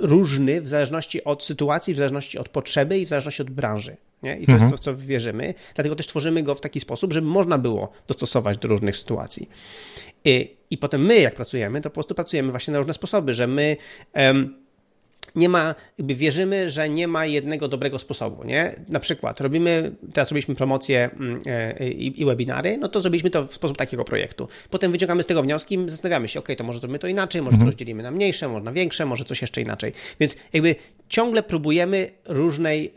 różny w zależności od sytuacji, w zależności od potrzeby i w zależności od branży. Nie? I to mhm. jest to, co wierzymy. Dlatego też tworzymy go w taki sposób, żeby można było dostosować do różnych sytuacji. I, i potem my, jak pracujemy, to po prostu pracujemy właśnie na różne sposoby, że my. Um, nie ma, jakby wierzymy, że nie ma jednego dobrego sposobu, nie? Na przykład robimy, teraz robiliśmy promocje mm, e, i, i, webinary, no to zrobiliśmy to w sposób takiego projektu. Potem wyciągamy z tego wnioski, zastanawiamy się, ok, to może zrobimy to inaczej, może mhm. to rozdzielimy na mniejsze, może na większe, może coś jeszcze inaczej. Więc jakby ciągle próbujemy różnej,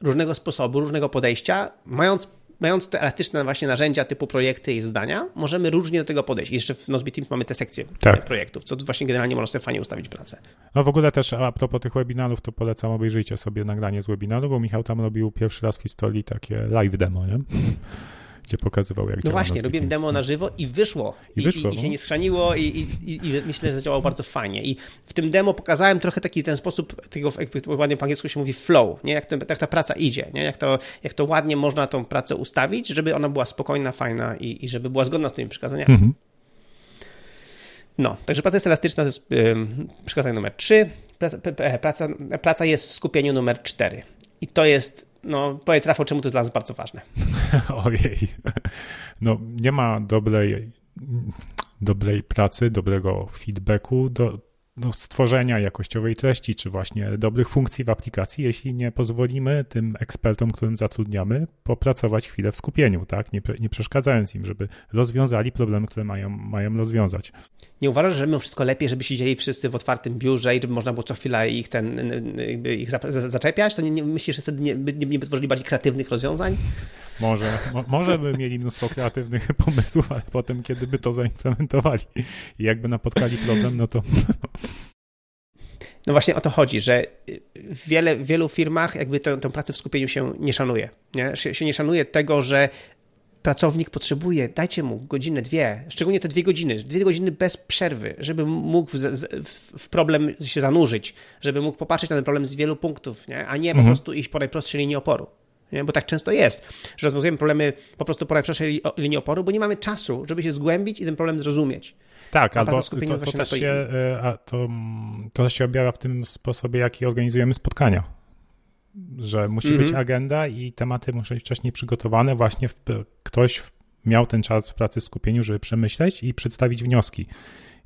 różnego sposobu, różnego podejścia, mając mając te elastyczne właśnie narzędzia typu projekty i zdania, możemy różnie do tego podejść. I jeszcze w Nozbe Teams mamy te sekcje tak. projektów, co właśnie generalnie można sobie fajnie ustawić pracę. No w ogóle też a propos tych webinarów, to polecam, obejrzyjcie sobie nagranie z webinaru, bo Michał tam robił pierwszy raz w historii takie live demo, nie? Gdzie pokazywał, jak No właśnie, robiłem demo na żywo i wyszło. I, wyszło, i, i się no. nie schrzaniło i, i, i, myślę, że zadziałało bardzo fajnie. I w tym demo pokazałem trochę taki ten sposób, tego, ładnie po angielsku się mówi flow, nie? Jak, ten, jak ta praca idzie, nie? Jak, to, jak to ładnie można tą pracę ustawić, żeby ona była spokojna, fajna i, i żeby była zgodna z tymi przykazaniami. Mhm. No, także praca jest elastyczna, to jest przykazanie numer 3. Praca, praca, praca jest w skupieniu numer 4. I to jest no powiedz Rafał, czemu to jest dla nas bardzo ważne? Ojej. No nie ma dobrej, dobrej pracy, dobrego feedbacku, do, do stworzenia jakościowej treści, czy właśnie dobrych funkcji w aplikacji, jeśli nie pozwolimy tym ekspertom, którym zatrudniamy, popracować chwilę w skupieniu, tak? Nie, nie przeszkadzając im, żeby rozwiązali problemy, które mają, mają rozwiązać. Nie uważasz, że mimo wszystko lepiej, żeby siedzieli wszyscy w otwartym biurze i żeby można było co chwila ich ten, ich zaczepiać? To nie, nie myślisz, że wtedy nie, nie, nie tworzyli bardziej kreatywnych rozwiązań? Może, mo, może by mieli mnóstwo kreatywnych pomysłów, ale potem, kiedy by to zaimplementowali i jakby napotkali problem, no to... No właśnie o to chodzi, że w, wiele, w wielu firmach jakby tę, tę pracę w skupieniu się nie szanuje. Nie? Się, się nie szanuje tego, że pracownik potrzebuje, dajcie mu godzinę, dwie, szczególnie te dwie godziny, dwie godziny bez przerwy, żeby mógł w, w, problem się zanurzyć, żeby mógł popatrzeć na ten problem z wielu punktów, nie? a nie mhm. po prostu iść po najprostszej linii oporu. Nie? Bo tak często jest, że rozwiązujemy problemy po prostu po najprostszej linii oporu, bo nie mamy czasu, żeby się zgłębić i ten problem zrozumieć. Tak, albo to, to, też się, e, to, to się objawia w tym sposobie, jaki organizujemy spotkania. Że musi być mhm. agenda i tematy muszą być wcześniej przygotowane. Właśnie w, ktoś miał ten czas w pracy w skupieniu, żeby przemyśleć i przedstawić wnioski.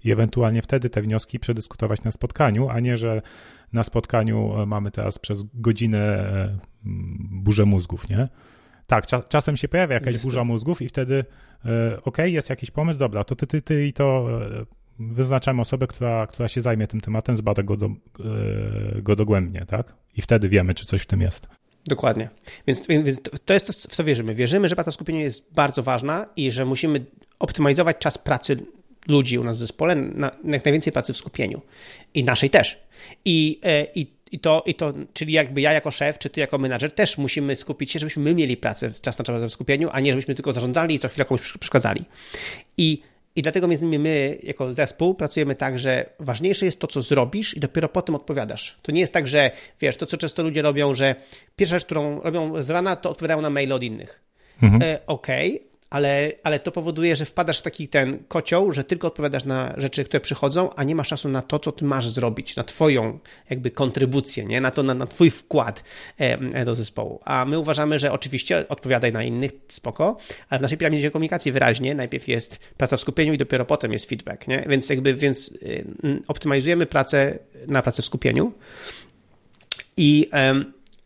I ewentualnie wtedy te wnioski przedyskutować na spotkaniu, a nie, że na spotkaniu e, mamy teraz przez godzinę e, burzę mózgów, nie? Tak, cza czasem się pojawia jakaś burza mózgów i wtedy e, ok, jest jakiś pomysł, dobra, to ty, ty, ty i to wyznaczamy osobę, która, która się zajmie tym tematem, zbada go, do, go dogłębnie, tak? I wtedy wiemy, czy coś w tym jest. Dokładnie. Więc, więc to jest to, w co wierzymy. Wierzymy, że praca skupienia jest bardzo ważna i że musimy optymalizować czas pracy ludzi u nas w zespole na, jak najwięcej pracy w skupieniu. I naszej też. I, e, i i to, I to, czyli jakby ja jako szef, czy ty jako menadżer też musimy skupić się, żebyśmy my mieli pracę, czas na czas w skupieniu, a nie żebyśmy tylko zarządzali i co chwilę komuś przeszkadzali. I, I dlatego między innymi my jako zespół pracujemy tak, że ważniejsze jest to, co zrobisz i dopiero potem odpowiadasz. To nie jest tak, że wiesz, to co często ludzie robią, że pierwsza rzecz, którą robią z rana, to odpowiadają na maile od innych. Mhm. E, Okej, okay, ale, ale to powoduje, że wpadasz w taki ten kocioł, że tylko odpowiadasz na rzeczy, które przychodzą, a nie masz czasu na to, co ty masz zrobić, na twoją jakby kontrybucję, nie? Na to, na, na twój wkład do zespołu. A my uważamy, że oczywiście odpowiadaj na innych, spoko, ale w naszej piramidzie komunikacji wyraźnie najpierw jest praca w skupieniu i dopiero potem jest feedback, nie? Więc jakby, więc optymalizujemy pracę na pracę w skupieniu i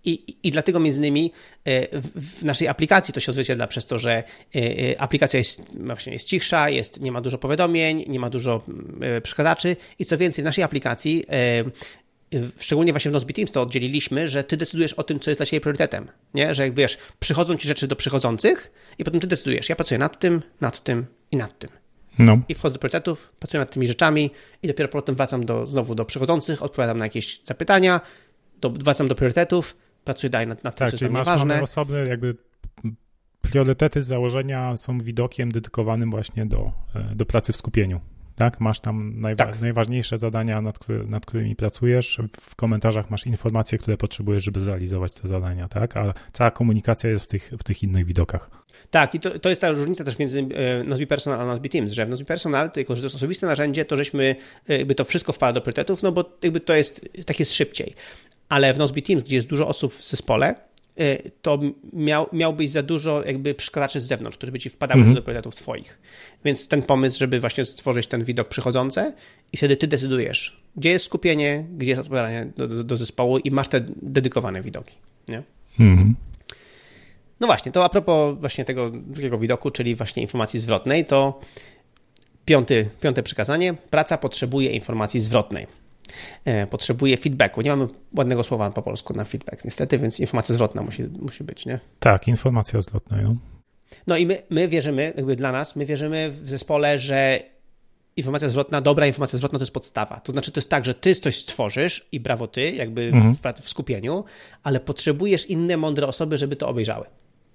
i, I dlatego między innymi w, naszej aplikacji to się odzwierciedla przez to, że e, e, aplikacja jest, właśnie jest cichsza, jest, nie ma dużo powiadomień, nie ma dużo przeszkadzaczy i co więcej, w naszej aplikacji szczególnie właśnie w Nozbe Teams to oddzieliliśmy, że ty decydujesz o tym, co jest dla ciebie priorytetem. Nie? Że jak wiesz, przychodzą ci rzeczy do przychodzących i potem ty decydujesz. Ja pracuję nad tym, nad tym i nad tym. No. I wchodzę do priorytetów, pracuję nad tymi rzeczami i dopiero potem wracam do, znowu do przychodzących, odpowiadam na jakieś zapytania, do, wracam do priorytetów pracuję dalej nad, nad tak, tym, czyli masz, mamy osobne jakby priorytety z założenia są widokiem dedykowanym właśnie do, e, do pracy w skupieniu. Tak? Masz tam najwa tak. najważniejsze zadania, nad, który, nad, którymi pracujesz. W komentarzach masz informacje, które potrzebujesz, żeby zrealizować te zadania, tak? A cała komunikacja jest w tych, w tych innych widokach. Tak, i to, to jest ta różnica też między e, Nozbe Personal a Nozbe Teams, że w Nozbe Personal, tylko że to jest osobiste narzędzie, to żeśmy e, jakby to wszystko wpada do priorytetów, no bo jakby to jest, tak jest szybciej ale w Nozbe Teams, gdzie jest dużo osób w zespole, y, to miał, miałbyś za dużo jakby przeszkadzaczy z zewnątrz, które by ci wpadały mm -hmm. do priorytetów twoich. Więc ten pomysł, żeby właśnie stworzyć ten widok przychodzący i wtedy ty decydujesz, gdzie jest skupienie, gdzie jest odpowiadanie do, do, do zespołu i masz te dedykowane widoki. Nie? Mm -hmm. No właśnie, to a propos właśnie tego drugiego widoku, czyli właśnie informacji zwrotnej, to piąty, piąte przykazanie. Praca potrzebuje informacji zwrotnej. E, potrzebuje feedbacku. Nie mamy ładnego słowa po polsku na feedback, niestety, więc informacja zwrotna musi, musi być, nie? Tak, informacja zwrotna, no. No i my, my wierzymy, jakby dla nas, my wierzymy w zespole, że informacja zwrotna, dobra informacja zwrotna to jest podstawa. To znaczy, to jest tak, że ty coś stworzysz i brawo ty, jakby mhm. w, w skupieniu, ale potrzebujesz inne mądre osoby, żeby to obejrzały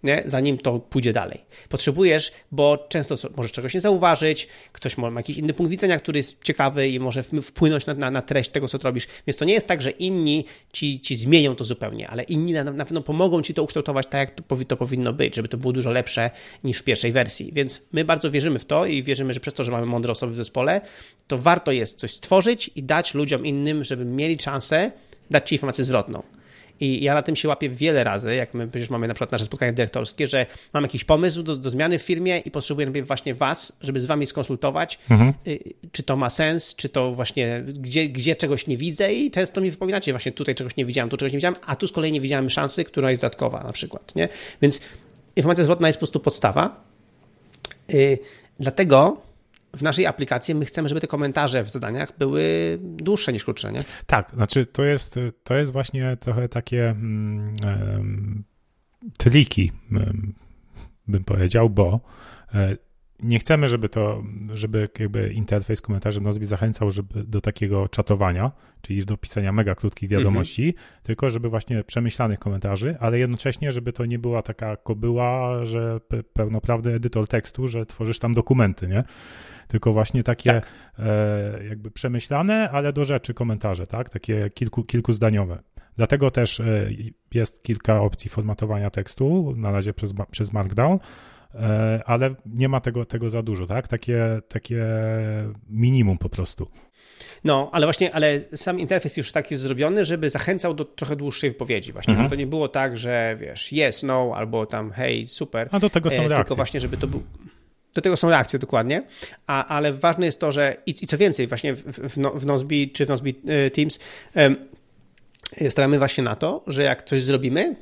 nie? zanim to pójdzie dalej. Potrzebujesz, bo często możesz czegoś nie zauważyć, ktoś ma jakiś inny punkt widzenia, który jest ciekawy i może wpłynąć na, na, na treść tego, co robisz. Więc to nie jest tak, że inni ci, ci zmienią to zupełnie, ale inni na, na pewno pomogą ci to ukształtować tak, jak to, to powinno być, żeby to było dużo lepsze niż w pierwszej wersji. Więc my bardzo wierzymy w to i wierzymy, że przez to, że mamy mądre osoby w zespole, to warto jest coś stworzyć i dać ludziom innym, żeby mieli szansę dać ci informację zwrotną. I ja na tym się łapię wiele razy, jak my przecież mamy na przykład nasze spotkania dyrektorskie, że mam jakiś pomysł do, do zmiany w firmie i potrzebuję najpierw właśnie was, żeby z wami skonsultować, mhm. Y, czy to ma sens, czy to właśnie, gdzie, gdzie czegoś nie widzę i często mi wypominacie, właśnie tutaj czegoś nie widziałem, tu czegoś nie widziałem, a tu z kolei nie widziałem szansy, która jest dodatkowa na przykład, nie? Więc informacja zwrotna jest po prostu podstawa. Yy, dlatego w naszej aplikacji my chcemy, żeby te komentarze w zadaniach były dłuższe niż krótsze, nie? Tak, znaczy to jest, to jest właśnie trochę takie um, triki, bym powiedział, bo e, nie chcemy, żeby to, żeby jakby interfejs komentarzy Nozbi zachęcał żeby do takiego czatowania, czyli do pisania mega krótkich wiadomości, mhm. tylko żeby właśnie przemyślanych komentarzy, ale jednocześnie, żeby to nie była taka kobyła, że pełnoprawny edytor tekstu, że tworzysz tam dokumenty, nie? Tylko właśnie takie tak. e, jakby przemyślane, ale do rzeczy komentarze, tak? Takie kilku, kilkuzdaniowe. Dlatego też e, jest kilka opcji formatowania tekstu, na razie przez, przez Markdown, E, ale nie ma tego, tego za dużo, tak? Takie, takie minimum po prostu. No, ale właśnie, ale sam interfejs już tak jest zrobiony, żeby zachęcał do trochę dłuższej wypowiedzi. Właśnie, mhm. to nie było tak, że wiesz, yes, no, albo tam hej, super. A do tego są e, reakcje. Tylko właśnie, żeby to był. Do tego są reakcje dokładnie, A, ale ważne jest to, że i, i co więcej, właśnie w, w, no, w Nozbi czy w Nozbi e, Teams um, stawiamy właśnie na to, że jak coś zrobimy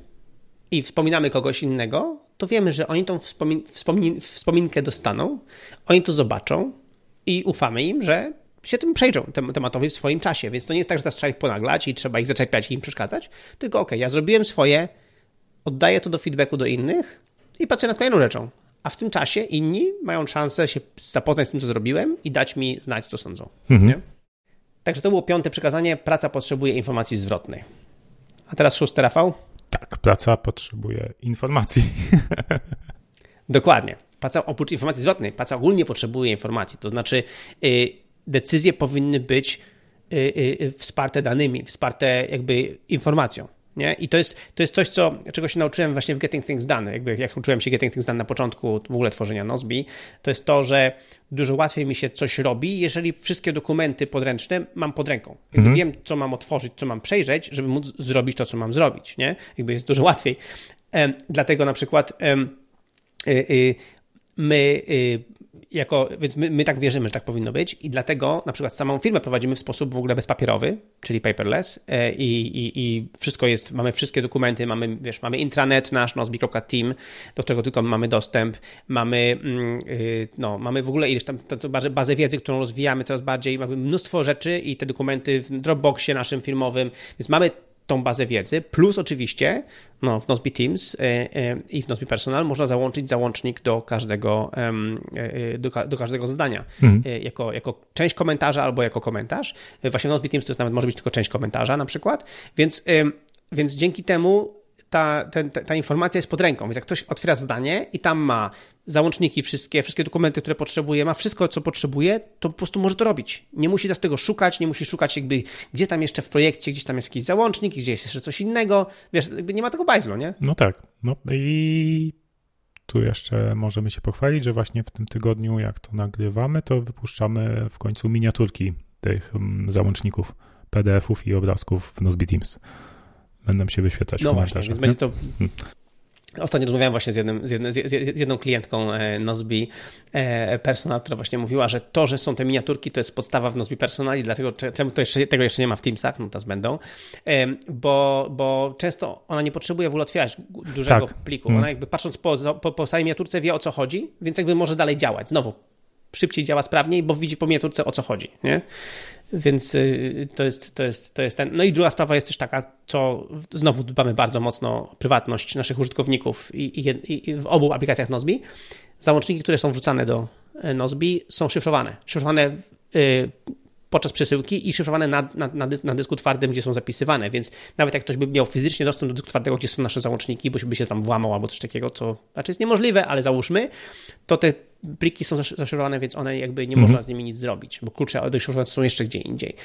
i wspominamy kogoś innego, to wiemy, że oni tą wspomin wspomin wspominkę dostaną, oni to zobaczą i ufamy im, że się tym przejrzą, tem tematowi w swoim czasie. Więc to nie jest tak, że teraz trzeba ich ponaglać i trzeba ich zaczepiać i im przeszkadzać, tylko ok, ja zrobiłem swoje, oddaję to do feedbacku do innych i patrzę nad kolejną rzeczą. A w tym czasie inni mają szansę się zapoznać z tym, co zrobiłem i dać mi znać, co sądzą. Mhm. Także to było piąte przekazanie. Praca potrzebuje informacji zwrotnej. A teraz szóste, Rafał. Tak, praca potrzebuje informacji. Dokładnie. Praca oprócz informacji zwrotnej, praca ogólnie potrzebuje informacji. To znaczy, y, decyzje powinny być y, y, wsparte danymi, wsparte jakby informacją. Nie? I to jest, to jest coś, co, czego się nauczyłem właśnie w Getting Things Done. Jakby jak uczyłem się Getting Things Done na początku w ogóle tworzenia Nozbi, to jest to, że dużo łatwiej mi się coś robi, jeżeli wszystkie dokumenty podręczne mam pod ręką. Mhm. Wiem, co mam otworzyć, co mam przejrzeć, żeby móc zrobić to, co mam zrobić. Nie? Jakby jest dużo łatwiej. Dlatego na przykład y, y, my y, jako, więc my, my, tak wierzymy, że tak powinno być i dlatego na przykład samą firmę prowadzimy w sposób w ogóle bezpapierowy, czyli paperless e, i, i, i wszystko jest, mamy wszystkie dokumenty, mamy, wiesz, mamy intranet nasz, nozbi.team, do którego tylko mamy dostęp, mamy, mm, y, no, mamy w ogóle ileś tam bazę, bazę wiedzy, którą rozwijamy coraz bardziej, mamy mnóstwo rzeczy i te dokumenty w Dropboxie naszym firmowym, więc mamy tą bazę wiedzy, plus oczywiście no, w Nozbe Teams e, e, i w Nozbe Personal można załączyć załącznik do każdego, e, do, do każdego zadania, mhm. jako, jako część komentarza albo jako komentarz. Właśnie w Nozbe Teams to jest nawet może być tylko część komentarza na przykład, więc, więc dzięki temu ta, ten, ta informacja jest pod ręką, więc jak ktoś otwiera zdanie i tam ma załączniki wszystkie, wszystkie dokumenty, które potrzebuje, ma wszystko, co potrzebuje, to po prostu może to robić. Nie musi za tego szukać, nie musi szukać jakby, gdzie tam jeszcze w projekcie, gdzieś tam jest jakiś załącznik, gdzie jest jeszcze coś innego, wiesz, jakby nie ma tego bajzlu, nie? No tak, no i tu jeszcze możemy się pochwalić, że właśnie w tym tygodniu, jak to nagrywamy, to wypuszczamy w końcu miniaturki tych mm, załączników, PDF-ów i obrazków w Nozbe Teams będą się wyświetlać no Właśnie, więc będzie to... Hmm. Ostatnio rozmawiałem właśnie z, jednym, z, jednym, z jedną klientką e, Nozbi e, Personal, która właśnie mówiła, że to, że są te miniaturki, to jest podstawa w Nozbi Personal i dlatego czemu to jeszcze, tego jeszcze nie ma w Teamsach, no teraz będą, bo, bo często ona nie potrzebuje w ogóle otwierać dużego tak. pliku. Ona hmm. jakby patrząc po, po, po samej miniaturce wie o co chodzi, więc jakby może dalej działać. Znowu, szybciej działa sprawniej, bo widzi po miniaturce o co chodzi. Nie? Więc y, to jest, to, jest, to jest ten. No i druga sprawa jest też taka, co znowu dbamy bardzo mocno o prywatność naszych użytkowników i, i, i w obu aplikacjach Nozbi. Załączniki, które są wrzucane do e, Nozbi są szyfrowane. Szyfrowane y, podczas przesyłki i szyfrowane na, na, na, na, dysku twardym, gdzie są zapisywane, więc nawet jak ktoś by miał fizycznie dostęp do dysku twardego, gdzie są nasze załączniki, bo by się tam włamał albo coś takiego, co znaczy jest niemożliwe, ale załóżmy, to te pliki są zaszyfrowane, więc one jakby nie mhm. można z nimi nic zrobić, bo klucze do są jeszcze gdzie indziej.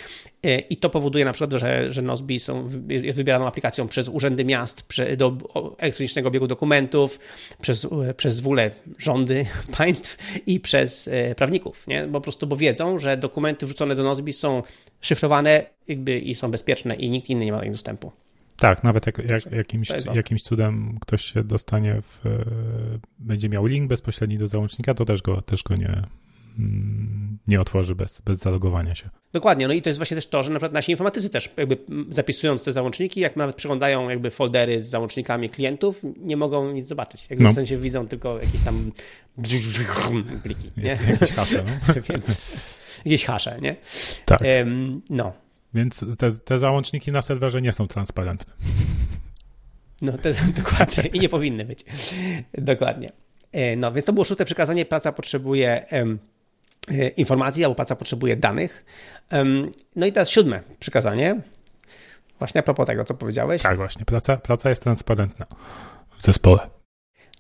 E, I to powoduje na przykład, że, że Nozbi są, wybieraną aplikacją przez urzędy miast, do elektronicznego obiegu dokumentów, przez, przez wóle rządy państw i przez e, prawników, nie? Po prostu, bo wiedzą, że dokumenty wrzucone do Nozbi są szyfrowane jakby i są bezpieczne i nikt inny nie ma do nich dostępu. Tak, nawet jak, jak, jakimś, jakimś cudem ktoś się dostanie w, e, będzie miał link bezpośredni do załącznika, to też go, też go nie, mm, nie otworzy bez, bez zalogowania się. Dokładnie, no i to jest właśnie też to, że na przykład nasi informatycy też jakby zapisując te załączniki, jak nawet przeglądają jakby foldery z załącznikami klientów, nie mogą nic zobaczyć. Jakby no. w sensie widzą tylko jakieś tam pliki, nie? Jakieś hasze, no. Więc jakieś hasze, nie? Tak. no. Więc te, te załączniki na serwerze nie są transparentne. No, te, dokładnie. I nie powinny być. Dokładnie. E, no, więc to było szóste przykazanie. Praca potrzebuje um, informacji, albo praca potrzebuje danych. Um, no i teraz siódme przykazanie. Właśnie a propos tego, co powiedziałeś. Tak, właśnie. Praca, praca jest transparentna w zespole.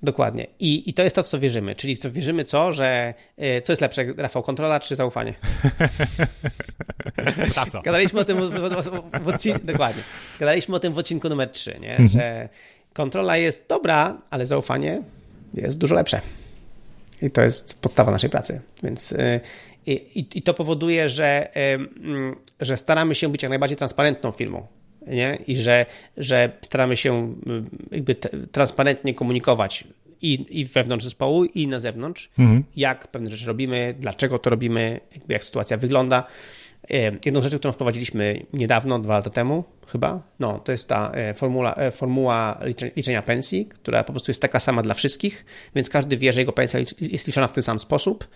Dokładnie. I, I to jest to, w co wierzymy. Czyli w co wierzymy co, że y, co jest lepsze, Rafał, kontrola czy zaufanie? co? Gadaliśmy o tym w, w, w odcinku, dokładnie. Gadaliśmy o tym w odcinku numer 3, nie? Mhm. że kontrola jest dobra, ale zaufanie jest dużo lepsze. I to jest podstawa naszej pracy. Więc y, i, i to powoduje, że, y, że staramy się być jak najbardziej transparentną firmą nie? i że, że staramy się y, jakby transparentnie komunikować i, i wewnątrz zespołu, i na zewnątrz, mhm. jak pewne rzeczy robimy, dlaczego to robimy, jak sytuacja wygląda. Jedną rzecz, którą wprowadziliśmy niedawno, dwa lata temu chyba, no, to jest ta e, formula, e, formuła liczenia pensji, która po prostu jest taka sama dla wszystkich, więc każdy wie, że jego pensja jest liczona w ten sam sposób,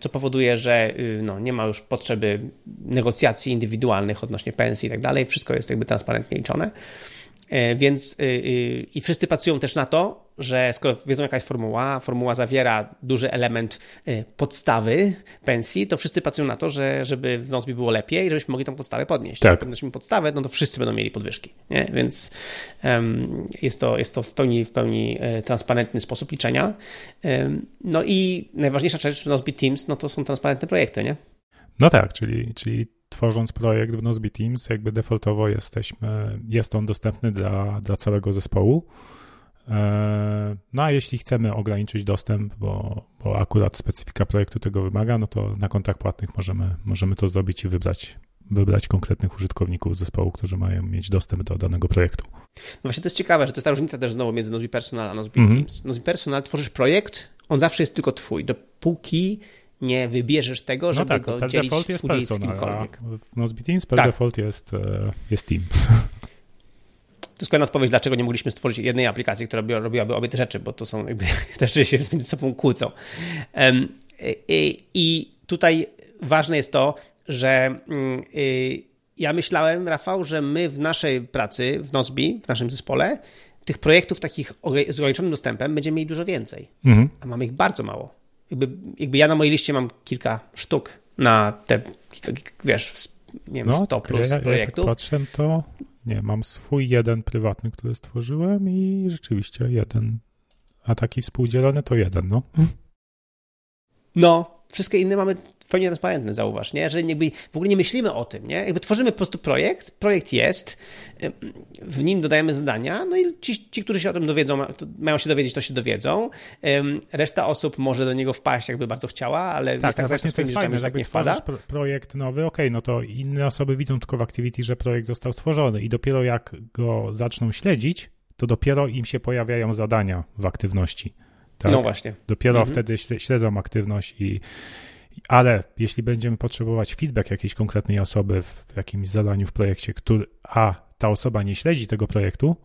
co powoduje, że y, no, nie ma już potrzeby negocjacji indywidualnych odnośnie pensji i tak dalej, wszystko jest jakby transparentnie liczone. E, więc y, y, i wszyscy pracują też na to, że skoro wiedzą jaka jest formuła, formuła zawiera duży element y, podstawy pensji, to wszyscy pracują na to, że, żeby w Nozbi było lepiej, żebyśmy mogli tą podstawę podnieść. Tak. Jak podnosimy podstawę, no to wszyscy będą mieli podwyżki. Nie? Więc um, jest, to, jest to w pełni, w pełni e, transparentny sposób liczenia. Um, no i najważniejsza rzecz w Nozbi Teams, no to są transparentne projekty, nie? No tak, czyli, czyli tworząc projekt w Nozbe Teams, jakby defaultowo jesteśmy, jest on dostępny dla, dla całego zespołu. No a jeśli chcemy ograniczyć dostęp, bo, bo akurat specyfika projektu tego wymaga, no to na kontach płatnych możemy, możemy to zrobić i wybrać, wybrać konkretnych użytkowników zespołu, którzy mają mieć dostęp do danego projektu. No właśnie to jest ciekawe, że to jest ta różnica też znowu między Nozbe Personal a Nozbe mm -hmm. Teams. Nozbe Personal tworzysz projekt, on zawsze jest tylko twój, dopóki nie wybierzesz tego, no żeby no tak, go dzielić współdzielić z kimkolwiek. W Nozbe Teams per tak. default jest, e, jest Teams. To jest kolejna odpowiedź, dlaczego nie mogliśmy stworzyć jednej aplikacji, która robiłaby obie te rzeczy, bo to są jakby te rzeczy się między sobą kłócą. I tutaj ważne jest to, że mm, y, ja myślałem, Rafał, że my w naszej pracy, w Nozbi, w naszym zespole, tych projektów takich z ograniczonym dostępem będziemy mieli dużo więcej, mhm. a mamy ich bardzo mało jakby, jakby ja na mojej liście mam kilka sztuk na te, wiesz, nie wiem, no, 100 plus ja, projektów. Jak patrzę, to nie, mam swój jeden prywatny, który stworzyłem i rzeczywiście jeden, a taki współdzielony to jeden, no. No, wszystkie inne mamy w pełni transparentny, zauważ, nie? że jakby w ogóle nie myślimy o tym, nie? Jakby tworzymy po prostu projekt, projekt jest, w nim dodajemy zadania, no i ci, ci którzy się o tym dowiedzą, mają się dowiedzieć, to się dowiedzą. Reszta osób może do niego wpaść, jakby bardzo chciała, ale tak, jest tak właśnie to jest fajne, że tak nie wpada. projekt nowy, ok, no to inne osoby widzą tylko w Activity, że projekt został stworzony i dopiero jak go zaczną śledzić, to dopiero im się pojawiają zadania w aktywności. Tak? No właśnie. Dopiero mhm. wtedy śledzą aktywność i ale jeśli będziemy potrzebować feedback jakiejś konkretnej osoby w jakimś zadaniu w projekcie, który, a ta osoba nie śledzi tego projektu,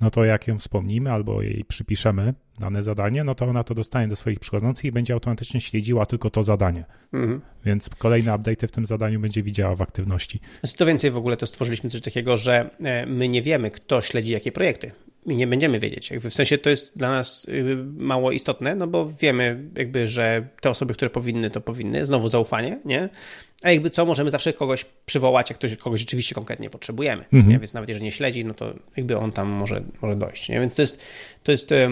no to jak ją wspomnimy albo jej przypiszemy dane zadanie, no to ona to dostanie do swoich przychodzących i będzie automatycznie śledziła tylko to zadanie. Mhm. Więc kolejne update w tym zadaniu będzie widziała w aktywności. To więcej w ogóle to stworzyliśmy coś takiego, że e, my nie wiemy, kto śledzi jakie projekty i nie będziemy wiedzieć. Jakby w sensie to jest dla nas mało istotne, no bo wiemy jakby, że te osoby, które powinny, to powinny. Znowu zaufanie, nie? A jakby co, możemy zawsze kogoś przywołać, jak ktoś, kogoś rzeczywiście konkretnie potrzebujemy. Mhm. Więc nawet jeżeli nie śledzi, no to jakby on tam może, może dojść. Nie? Więc to jest, to jest e,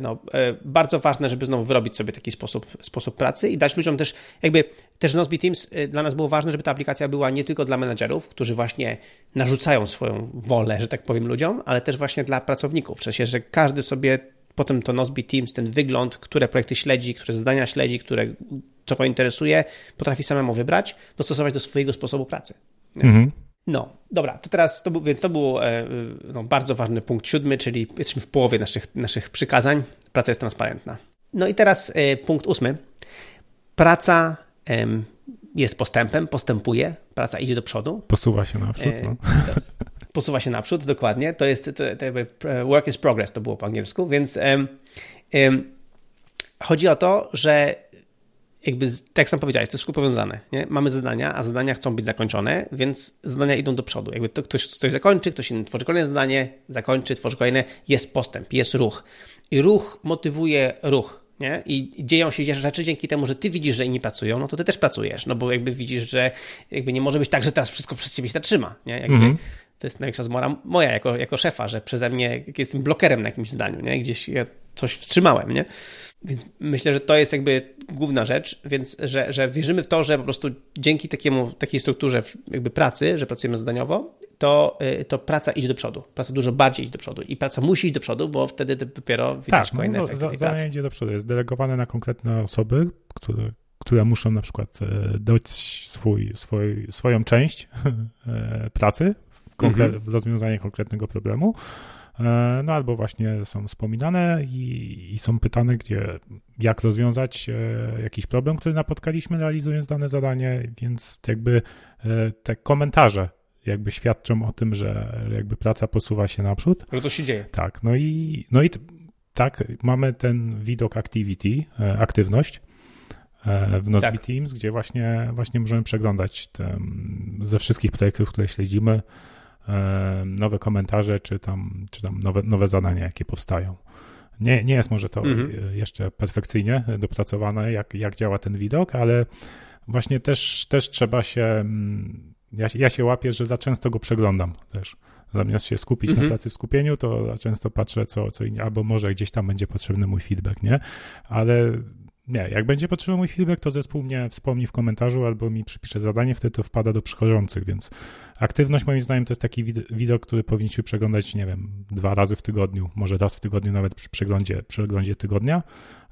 no, e, bardzo ważne, żeby znowu wyrobić sobie taki sposób, sposób pracy i dać ludziom też, jakby też Nozbe Teams e, dla nas było ważne, żeby ta aplikacja była nie tylko dla menedżerów, którzy właśnie narzucają swoją wolę, że tak powiem, ludziom, ale też właśnie dla pracowników. W sensie, że każdy sobie potem to Nozbe Teams, ten wygląd, które projekty śledzi, które zadania śledzi, które co go interesuje, potrafi samemu wybrać, dostosować do swojego sposobu pracy. Mhm. No, dobra, to teraz to był, więc to był e, no, bardzo ważny punkt siódmy, czyli jesteśmy w połowie naszych, naszych przykazań. Praca jest transparentna. No i teraz e, punkt ósmy. Praca jest postępem, postępuje, praca idzie do przodu. Posuwa się naprzód. No. Posuwa się naprzód, dokładnie. To jest to, to work is progress, to było po angielsku, więc um, um, chodzi o to, że jakby, tak sam powiedziałeś, to jest wszystko powiązane. Nie? Mamy zadania, a zadania chcą być zakończone, więc zadania idą do przodu. Jakby to ktoś coś zakończy, ktoś inny tworzy kolejne zadanie, zakończy, tworzy kolejne, jest postęp, jest ruch. I ruch motywuje ruch. Nie? I dzieją się rzeczy dzięki temu, że ty widzisz, że inni pracują, no to ty też pracujesz, no bo jakby widzisz, że jakby nie może być tak, że teraz wszystko przez ciebie się zatrzyma. Nie? Jakby mm -hmm. To jest największa zmora moja jako, jako szefa, że przeze mnie jestem blokerem na jakimś zdaniu, nie? gdzieś ja coś wstrzymałem. Nie? Więc myślę, że to jest jakby główna rzecz, więc że, że wierzymy w to, że po prostu dzięki takiemu, takiej strukturze jakby pracy, że pracujemy zadaniowo, to, y, to praca idzie do przodu. Praca dużo bardziej idzie do przodu i praca musi iść do przodu, bo wtedy dopiero widać tak, kolejne no, efekty za, tej idzie do przodu, jest delegowane na konkretne osoby, które, które muszą na przykład e, dać swój, swój, swoją część e, pracy konkre- mhm. rozwiązanie konkretnego problemu E, no albo właśnie są wspominane i, i, są pytane, gdzie, jak rozwiązać e, jakiś problem, który napotkaliśmy realizując dane zadanie, więc jakby e, te komentarze jakby świadczą o tym, że jakby praca posuwa się naprzód. Że to się dzieje. Tak, no i, no i tak, mamy ten widok activity, aktywność w Nozbe tak. Teams, gdzie właśnie, właśnie możemy przeglądać te, ze wszystkich projektów, które śledzimy, nowe komentarze, czy tam, czy tam nowe, nowe zadania, jakie powstają. Nie, nie jest może to mhm. jeszcze perfekcyjnie dopracowane, jak, jak działa ten widok, ale właśnie też, też trzeba się. Mm, ja, ja się łapię, że za często go przeglądam też. Zamiast się skupić mhm. na pracy w skupieniu, to za często patrzę, co, co inni, albo może gdzieś tam będzie potrzebny mój feedback, nie? Ale nie, jak będzie potrzebny mój feedback, to zespół mnie wspomni w komentarzu albo mi przypisze zadanie, wtedy to wpada do przychodzących, więc aktywność moim zdaniem to jest taki widok, który powinniśmy przeglądać, nie wiem, dwa razy w tygodniu, może raz w tygodniu nawet przy przeglądzie, przeglądzie tygodnia,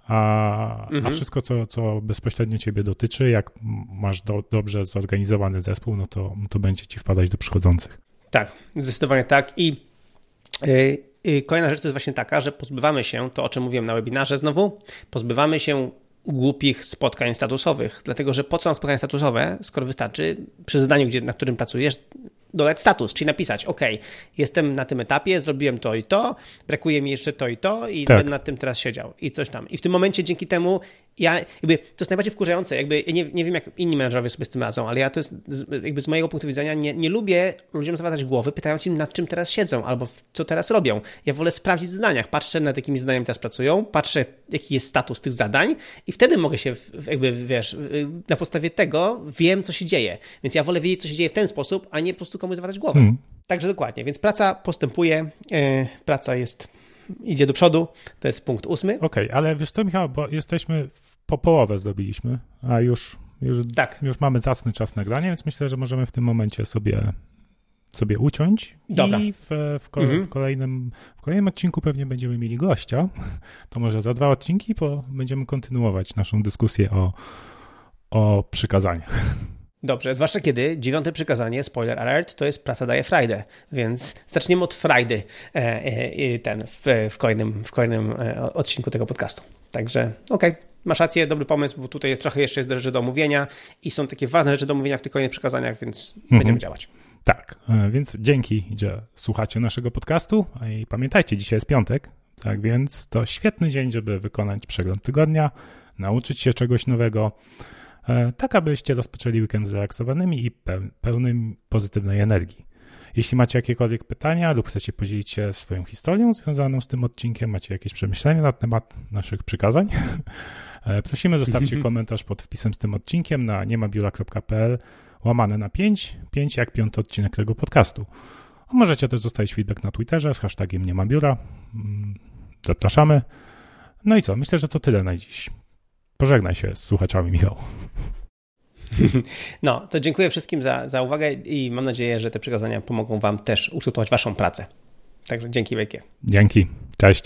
a, mhm. a wszystko, co, co bezpośrednio ciebie dotyczy, jak masz do, dobrze zorganizowany zespół, no to, to będzie ci wpadać do przychodzących. Tak, zdecydowanie tak i yy, Kolejna rzecz to jest właśnie taka, że pozbywamy się, to o czym mówiłem na webinarze znowu, pozbywamy się głupich spotkań statusowych, dlatego że po co nam spotkanie statusowe, skoro wystarczy przy zadaniu, gdzie, na którym pracujesz, dodać status, czyli napisać, OK, jestem na tym etapie, zrobiłem to i to, brakuje mi jeszcze to i to i tak. będę nad tym teraz siedział i coś tam. I w tym momencie dzięki temu ja, jakby, to jest najbardziej wkurzające, jakby, ja nie, nie wiem jak inni menedżerowie sobie z tym radzą, ale ja to jest, jakby z mojego punktu widzenia nie, nie lubię ludziom zawracać głowy, pytając im nad czym teraz siedzą albo co teraz robią. Ja wolę sprawdzić w zadaniach, patrzę nad jakimi zadaniami teraz pracują, patrzę jaki jest status tych zadań i wtedy mogę się jakby, wiesz, na podstawie tego wiem co się dzieje. Więc ja wolę wiedzieć co się dzieje w ten sposób, a nie po prostu komuś zawracać głowę. Hmm. Także dokładnie, więc praca postępuje, yy, praca jest idzie do przodu. To jest punkt ósmy. Okej, okay, ale wiesz co, Michał, bo jesteśmy po połowę zdobiliśmy, a już, już, tak. już mamy zacny czas nagrania, więc myślę, że możemy w tym momencie sobie, sobie uciąć Dobra. i w, w, mhm. w, kolejnym, w kolejnym odcinku pewnie będziemy mieli gościa. To może za dwa odcinki, bo będziemy kontynuować naszą dyskusję o, o przykazaniach. Dobrze, zwłaszcza kiedy dziewiąte przykazanie, spoiler alert, to jest praca daje Friday, więc zaczniemy od Friday e, e, ten w, w, kolejnym, w kolejnym e, odcinku tego podcastu. Także okej, okay. Masz rację, dobry pomysł, bo tutaj trochę jeszcze jest rzeczy do omówienia i są takie ważne rzeczy do omówienia w tych kolejnych przekazaniach, więc mhm. będziemy działać. Tak, więc dzięki, że słuchacie naszego podcastu i pamiętajcie, dzisiaj jest piątek, tak więc to świetny dzień, żeby wykonać przegląd tygodnia, nauczyć się czegoś nowego, E, tak abyście rozpoczęli weekend zrelaksowanymi i pełnym pozytywnej energii. Jeśli macie jakiekolwiek pytania lub chcecie podzielić się swoją historią związaną z tym odcinkiem, macie jakieś przemyślenia na temat naszych przykazań, e, prosimy zostawcie komentarz pod wpisem z tym odcinkiem na niemabiura.pl łamane na 5, 5 jak piąty odcinek tego podcastu. Możecie też zostawić feedback na Twitterze z hashtagiem niemabiura. Mm, zapraszamy. No i co? Myślę, że to tyle na dziś. Pożegnaj się z słuchaczami, Michał. No, to dziękuję wszystkim za, za uwagę i mam nadzieję, że te przekazania pomogą Wam też ukształtować Waszą pracę. Także dzięki wielkie. Dzięki. Cześć.